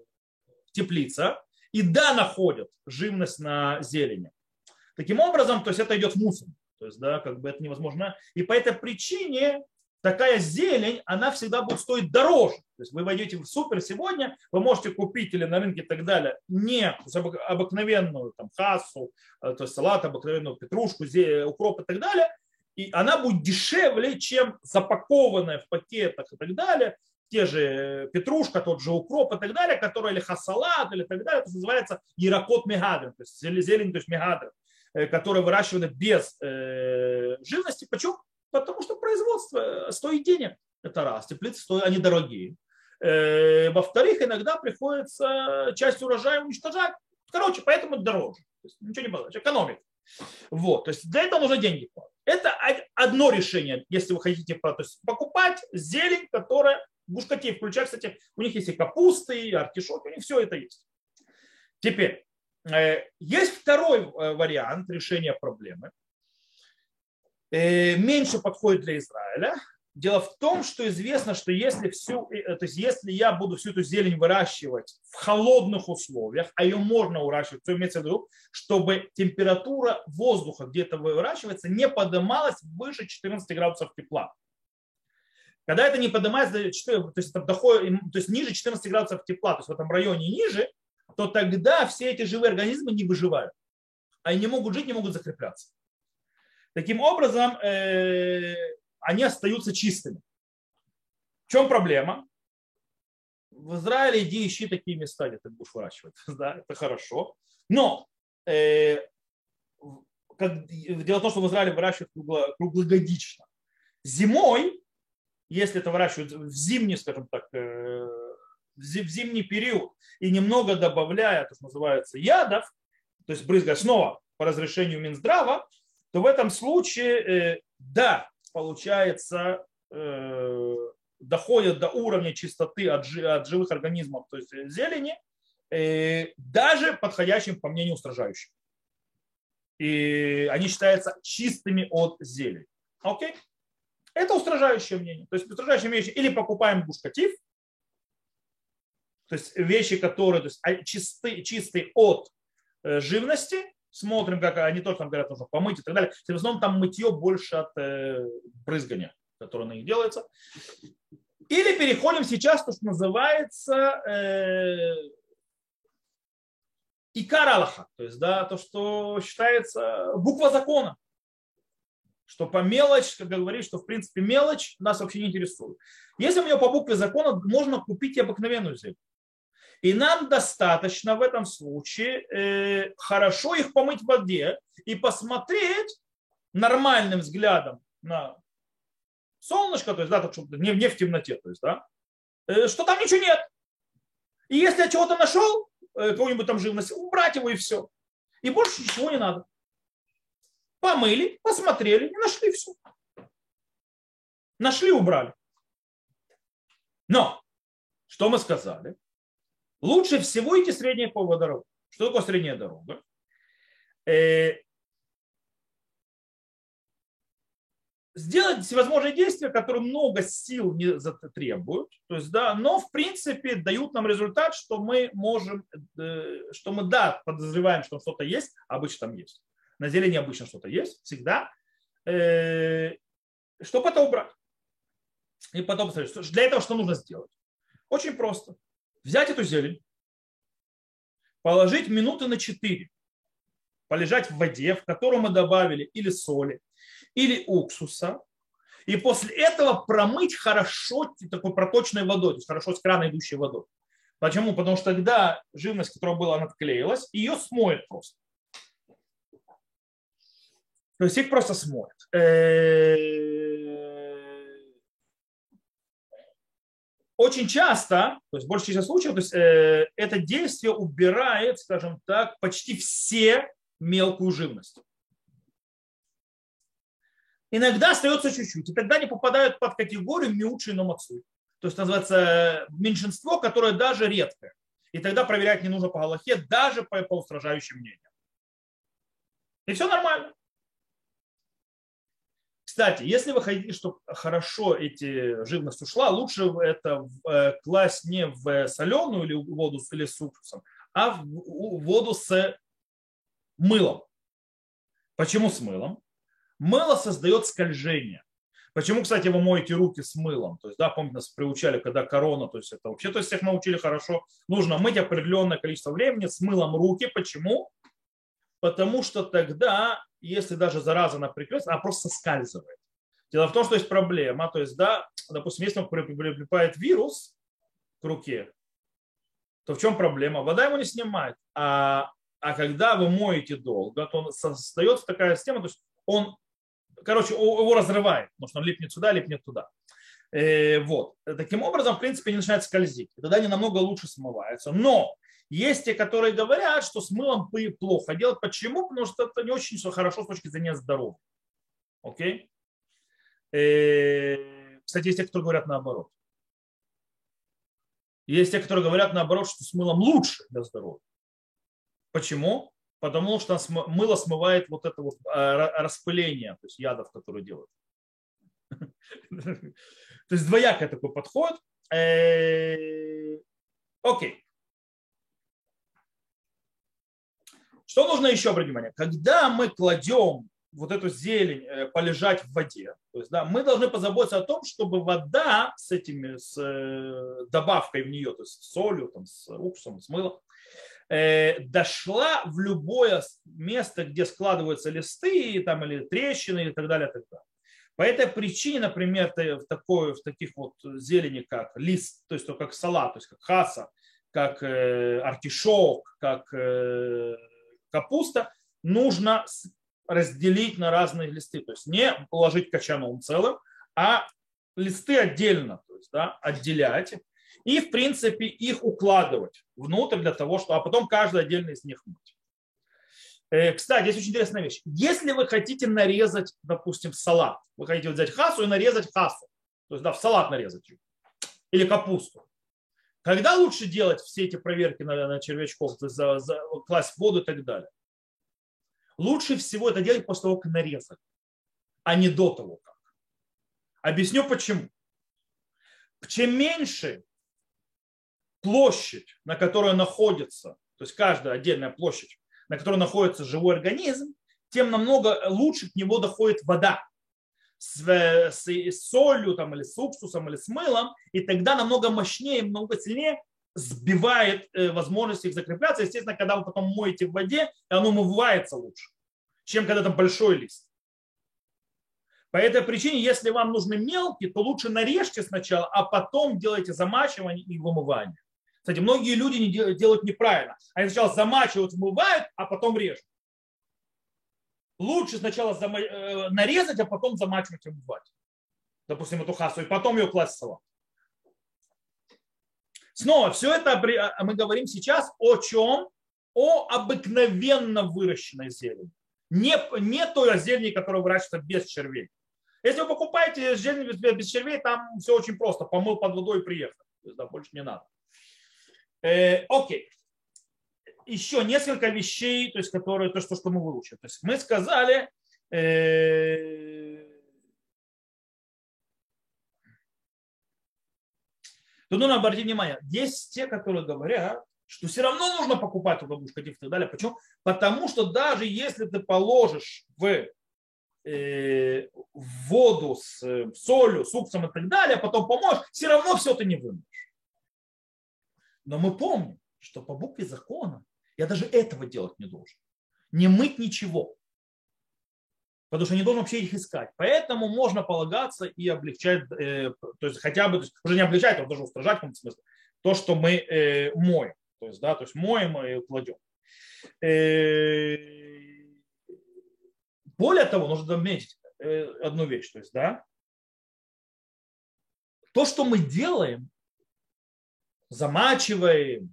теплица, и да, находят живность на зелени. Таким образом, то есть это идет мусор. То есть, да, как бы это невозможно. И по этой причине такая зелень, она всегда будет стоить дороже. То есть вы войдете в супер сегодня, вы можете купить или на рынке и так далее не обыкновенную там, хасу, э, то есть салат, обыкновенную петрушку, укроп и так далее, и она будет дешевле, чем запакованная в пакетах и так далее, те же петрушка, тот же укроп и так далее, которые или хасалат или так далее, это называется иракот мегадрин, то есть зелень, то есть мегадрин, э, которые выращиваны без э, живности. Почему? Потому что производство стоит денег. Это раз. Теплицы стоят, они дорогие. Э, во-вторых, иногда приходится часть урожая уничтожать. Короче, поэтому это дороже. То есть ничего не получается. Экономит. Вот. То есть для этого нужны деньги. Это одно решение, если вы хотите то есть покупать зелень, которая Гушкатей включая, кстати, у них есть и капусты, и артишоки, у них все это есть. Теперь, э, есть второй э, вариант решения проблемы. Э, меньше подходит для Израиля. Дело в том, что известно, что если, всю, то есть если я буду всю эту зелень выращивать в холодных условиях, а ее можно выращивать, то имеется в виду, чтобы температура воздуха, где это выращивается, не поднималась выше 14 градусов тепла. Когда это не поднимается, то есть, это доходит, то есть ниже 14 градусов тепла, то есть в этом районе ниже, то тогда все эти живые организмы не выживают. Они не могут жить, не могут закрепляться. Таким образом, э, они остаются чистыми. В чем проблема? В Израиле иди ищи такие места, где ты будешь выращивать. Да, это хорошо. Но э, как, дело в том, что в Израиле выращивают круглогодично. Зимой если это выращивают в зимний, скажем так, э, в зимний период и немного добавляя, то, что называется, ядов, то есть брызгая снова по разрешению Минздрава, то в этом случае, э, да, получается, э, доходят до уровня чистоты от живых организмов, то есть зелени, даже подходящим по мнению устражающим. И они считаются чистыми от зелени. Окей? Это устражающее мнение. То есть устражающее мнение или покупаем гушкатив, то есть вещи, которые то есть, а, чисты, чистые от э, живности, смотрим, как они тоже там говорят, нужно помыть и так далее. В основном там мытье больше от э, брызгания, которое на них делается. Или переходим сейчас, то, что называется э, икар Аллаха, то есть да, то, что считается буква закона. Что по мелочь, как говорит, что в принципе мелочь нас вообще не интересует. Если у меня по букве закона можно купить и обыкновенную землю. И нам достаточно в этом случае э, хорошо их помыть в воде и посмотреть нормальным взглядом на солнышко, то есть, да, чтобы не, не в темноте, то есть, да, э, что там ничего нет. И если я чего-то нашел, э, какую-нибудь там живность, убрать его и все. И больше ничего не надо. Помыли, посмотрели и нашли все. Нашли, убрали. Но, что мы сказали? Лучше всего идти средней по дорогу. Что такое средняя дорога? Э, сделать всевозможные действия, которые много сил не требуют, то есть, да, но в принципе дают нам результат, что мы можем, э, что мы, да, подозреваем, что что-то есть, обычно там есть. На зелени обычно что-то есть, всегда. Э, чтобы это убрать. И потом, для этого что нужно сделать? Очень просто взять эту зелень, положить минуты на 4, полежать в воде, в которую мы добавили или соли, или уксуса, и после этого промыть хорошо такой проточной водой, то есть хорошо с крана идущей водой. Почему? Потому что тогда живность, которая была, она отклеилась, ее смоет просто. То есть их просто смоет. Очень часто, то есть большая часть случаев, то есть, э, это действие убирает, скажем так, почти все мелкую живность. Иногда остается чуть-чуть, и тогда они попадают под категорию миучи но мацуй. То есть называется меньшинство, которое даже редкое. И тогда проверять не нужно по Галахе, даже по, по устражающим мнениям. И все нормально. Кстати, если вы хотите, чтобы хорошо эти живность ушла, лучше это э, класть не в соленую или воду или с уксусом, а в воду с мылом. Почему с мылом? Мыло создает скольжение. Почему, кстати, вы моете руки с мылом? То есть, да, помните, нас приучали, когда корона, то есть это вообще, то есть всех научили хорошо. Нужно мыть определенное количество времени с мылом руки. Почему? Потому что тогда если даже зараза она прикрылась, она просто соскальзывает. Дело в том, что есть проблема. То есть, да, допустим, если он прилипает вирус к руке, то в чем проблема? Вода его не снимает. А, а когда вы моете долго, то он создается такая система, то есть он, короче, его разрывает, потому что он липнет сюда, липнет туда. Э, вот. Таким образом, в принципе, не начинает скользить. И тогда они намного лучше смываются. Но есть те, которые говорят, что с мылом плохо делать. Почему? Потому что это не очень хорошо с точки зрения здоровья. Окей? Э, кстати, есть те, которые говорят наоборот. Есть те, которые говорят наоборот, что с мылом лучше для здоровья. Почему? Потому что мыло смывает вот это вот а, распыление, то есть ядов, которые делают. То есть двоякий такой подход. Э, окей. Что нужно еще обратить внимание? Когда мы кладем вот эту зелень э, полежать в воде, то есть, да, мы должны позаботиться о том, чтобы вода с этими, с э, добавкой в нее, то есть с солью, там, с уксусом, с мылом, э, дошла в любое место, где складываются листы там, или трещины и так далее. Так далее. По этой причине, например, в, такой, в таких вот зелени, как лист, то есть то, как салат, то есть как хаса, как артишок, как капуста, нужно разделить на разные листы. То есть не положить качаном целым, а листы отдельно, то есть, да, отделять и, в принципе, их укладывать внутрь для того, что, а потом каждый отдельно из них мыть. Э, кстати, есть очень интересная вещь. Если вы хотите нарезать, допустим, салат, вы хотите взять хасу и нарезать хасу, то есть да, в салат нарезать ее, или капусту, когда лучше делать все эти проверки на, на червячков, то есть за, за, класть воду и так далее? Лучше всего это делать после того, как нарезали, а не до того, как. Объясню почему. Чем меньше площадь, на которой находится, то есть каждая отдельная площадь, на котором находится живой организм, тем намного лучше к нему доходит вода с, с, с солью там, или с уксусом или с мылом, и тогда намного мощнее, намного сильнее сбивает э, возможность их закрепляться. Естественно, когда вы потом моете в воде, оно умывается лучше, чем когда там большой лист. По этой причине, если вам нужны мелкие, то лучше нарежьте сначала, а потом делайте замачивание и вымывание. Кстати, многие люди не делают неправильно. Они сначала замачивают, вымывают, а потом режут. Лучше сначала э, нарезать, а потом замачивать и вымывать. Допустим, эту хасу, и потом ее класть в салат. Снова, все это а, мы говорим сейчас о чем? О обыкновенно выращенной зелени. Не, не той зелени, которая выращивается без червей. Если вы покупаете зелень без червей, там все очень просто. Помыл под водой и приехал. То есть, да, больше не надо. Э, окей. Еще несколько вещей, то есть, которые, то, что, что мы выучили. То есть мы сказали, э, Тут нужно обратить внимание, есть те, которые говорят, что все равно нужно покупать эту ловушку и так далее. Почему? Потому что даже если ты положишь в Э, воду с э, солью, с и так далее, потом помоешь, все равно все ты не вымоешь. Но мы помним, что по букве закона я даже этого делать не должен. Не мыть ничего. Потому что не должен вообще их искать. Поэтому можно полагаться и облегчать, э, то есть хотя бы, то есть уже не облегчать, а даже устражать в каком-то смысле, то, что мы э, моем. То есть, да, то есть моем и кладем. Э, более того, нужно заметить э, одну вещь, то есть, да, то, что мы делаем, замачиваем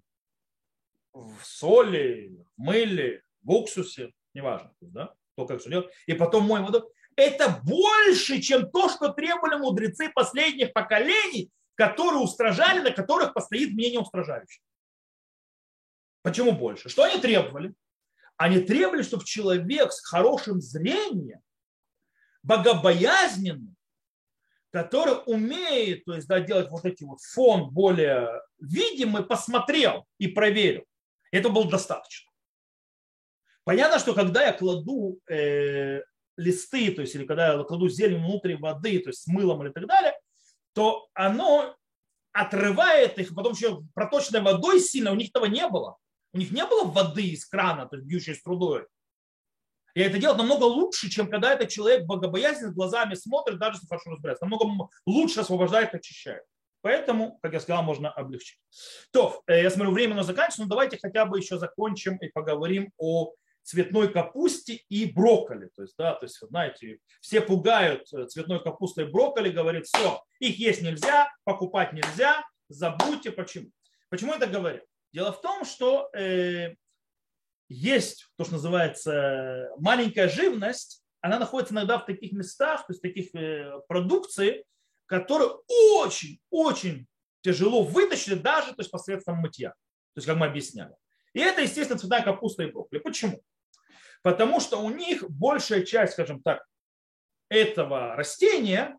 в соли, в мыле, в уксусе, неважно, да, то, как делать, и потом моем воду, это больше, чем то, что требовали мудрецы последних поколений, которые устражали, на которых постоит мнение устражающих. Почему больше? Что они требовали? Они требовали, чтобы человек с хорошим зрением, богобоязненный, который умеет то есть, да, делать вот эти вот фон более видимый, посмотрел и проверил. Это было достаточно. Понятно, что когда я кладу э, листы, то есть или когда я кладу зелень внутри воды, то есть с мылом или так далее, то оно отрывает их, потом еще проточной водой сильно, у них этого не было. У них не было воды из крана, то есть бьющей трудой. И это делать намного лучше, чем когда этот человек богобоязнен, глазами смотрит, даже если разбирается. Намного лучше освобождает, очищает. Поэтому, как я сказал, можно облегчить. То, э, я смотрю, время но заканчивается, но давайте хотя бы еще закончим и поговорим о цветной капусте и брокколи. То есть, да, то есть, знаете, все пугают э, цветной капустой и брокколи, говорят, все, их есть нельзя, покупать нельзя, забудьте. Почему? Почему это говорят? Дело в том, что э, есть то, что называется маленькая живность, она находится иногда в таких местах, то есть таких э, продукций, которые очень-очень тяжело вытащить даже то есть посредством мытья. То есть, как мы объясняли. И это, естественно, цветная капуста и брокколи. Почему? Потому что у них большая часть, скажем так, этого растения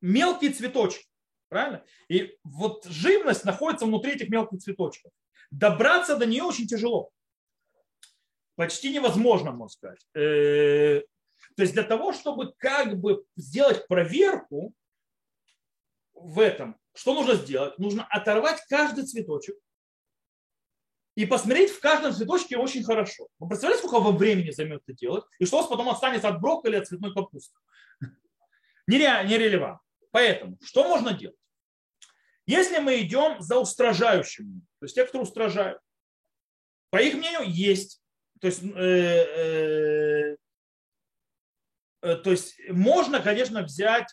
мелкие цветочки. Правильно? И вот живность находится внутри этих мелких цветочков добраться до нее очень тяжело. Почти невозможно, можно сказать. Э, то есть для того, чтобы как бы сделать проверку в этом, что нужно сделать? Нужно оторвать каждый цветочек и посмотреть в каждом цветочке очень хорошо. Вы представляете, сколько во времени займет это делать? И что у вас потом останется от брокколи, от цветной капусты? Нерелевантно. Поэтому, что можно делать? Если мы идем за устражающим, то есть те, кто устражают, по их мнению, есть. То есть, э, э, э, то есть можно, конечно, взять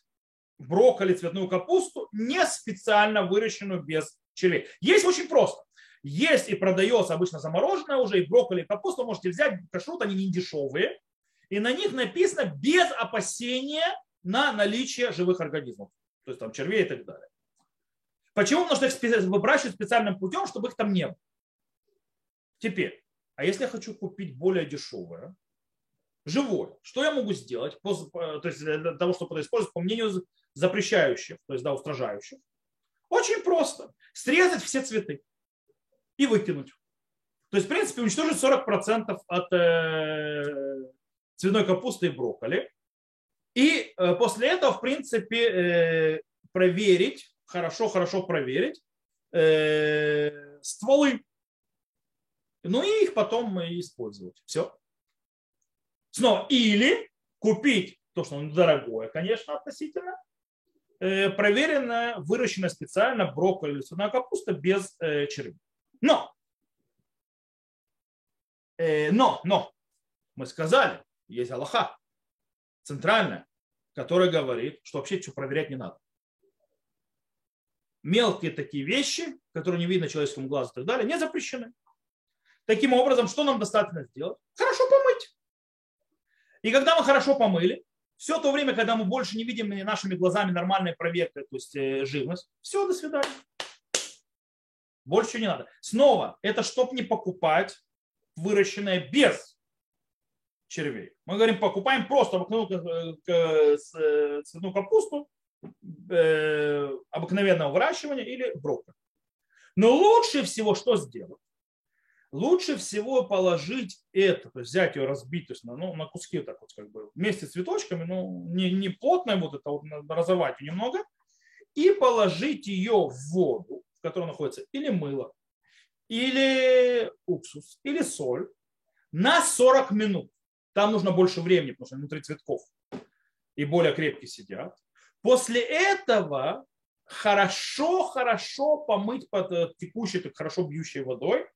брокколи, цветную капусту, не специально выращенную без червей. Есть очень просто. Есть и продается обычно замороженная уже, и брокколи, и капусту можете взять, кашрут, они не дешевые, и на них написано без опасения на наличие живых организмов, то есть там червей и так далее. Почему? Потому что их выбрасывают специальным путем, чтобы их там не было. Теперь, а если я хочу купить более дешевое, живое, что я могу сделать то есть для того, чтобы это использовать по мнению запрещающих, то есть да, устражающих? Очень просто. Срезать все цветы и выкинуть. То есть, в принципе, уничтожить 40% от э, цветной капусты и брокколи. И э, после этого, в принципе, э, проверить, хорошо-хорошо проверить э, стволы. Ну и их потом использовать. Все. Снова. Или купить то, что дорогое, конечно, относительно, э, проверенная, выращенная специально брокколи или цветная капуста без э, червей. Но, э, но, но, мы сказали, есть Аллаха, центральная, которая говорит, что вообще что проверять не надо. Мелкие такие вещи, которые не видно человеческому глазу и так далее, не запрещены. Таким образом, что нам достаточно сделать? Хорошо помыть. И когда мы хорошо помыли, все то время, когда мы больше не видим нашими глазами нормальной проверкой, то есть э, живность, все, до свидания. Больше не надо. Снова, это чтобы не покупать выращенное без червей. Мы говорим, покупаем просто обыкновенную э, э, капусту, обыкновенного выращивания или брокколи. Но лучше всего что сделать? Лучше всего положить это, то есть взять ее, разбить то есть на, ну, на куски так вот как бы вместе с цветочками, ну не, не плотно вот это вот разорвать немного, и положить ее в воду, в которой находится или мыло, или уксус, или соль на 40 минут. Там нужно больше времени, потому что внутри цветков и более крепкие сидят. После этого хорошо-хорошо помыть под э, текущей, так хорошо бьющей водой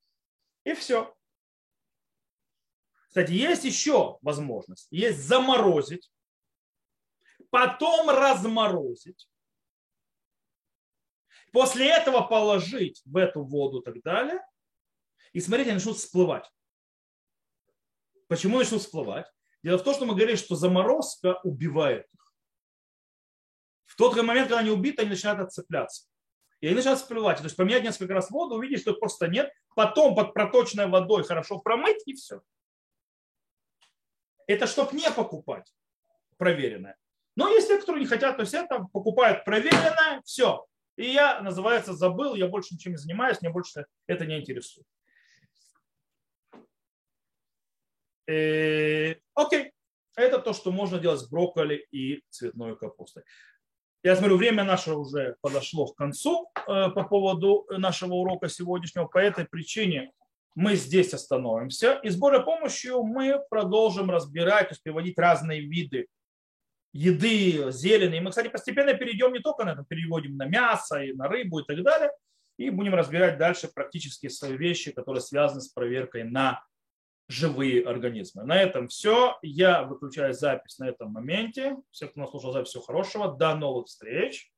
и все. Кстати, есть еще возможность. Есть заморозить, потом разморозить, после этого положить в эту воду и так далее, и смотреть, они начнут всплывать. Почему начнут всплывать? Дело в том, что мы говорили, что заморозка убивает их. В тот момент, когда они убиты, они начинают отцепляться. И они начинают всплывать. То есть поменять несколько раз воду, увидеть, что их просто нет, потом под проточной водой хорошо промыть и все. Это чтобы не покупать проверенное. Но есть те, которые не хотят, то есть это покупают проверенное, все. И я, называется, забыл, я больше ничем не занимаюсь, мне больше это не интересует. Э, окей, это то, что можно делать с брокколи и цветной капустой. Я смотрю, время наше уже подошло к концу э, по поводу нашего урока сегодняшнего. По этой причине мы здесь остановимся. И с Божьей помощью мы продолжим разбирать, то есть приводить разные виды еды, зелени. И мы, кстати, постепенно перейдем не только на это, переводим на мясо и на рыбу и так далее. И будем разбирать дальше практически свои вещи, которые связаны с проверкой на живые организмы. На этом все. Я выключаю запись на этом моменте. Всех, кто нас слушал запись, всего хорошего. До новых встреч.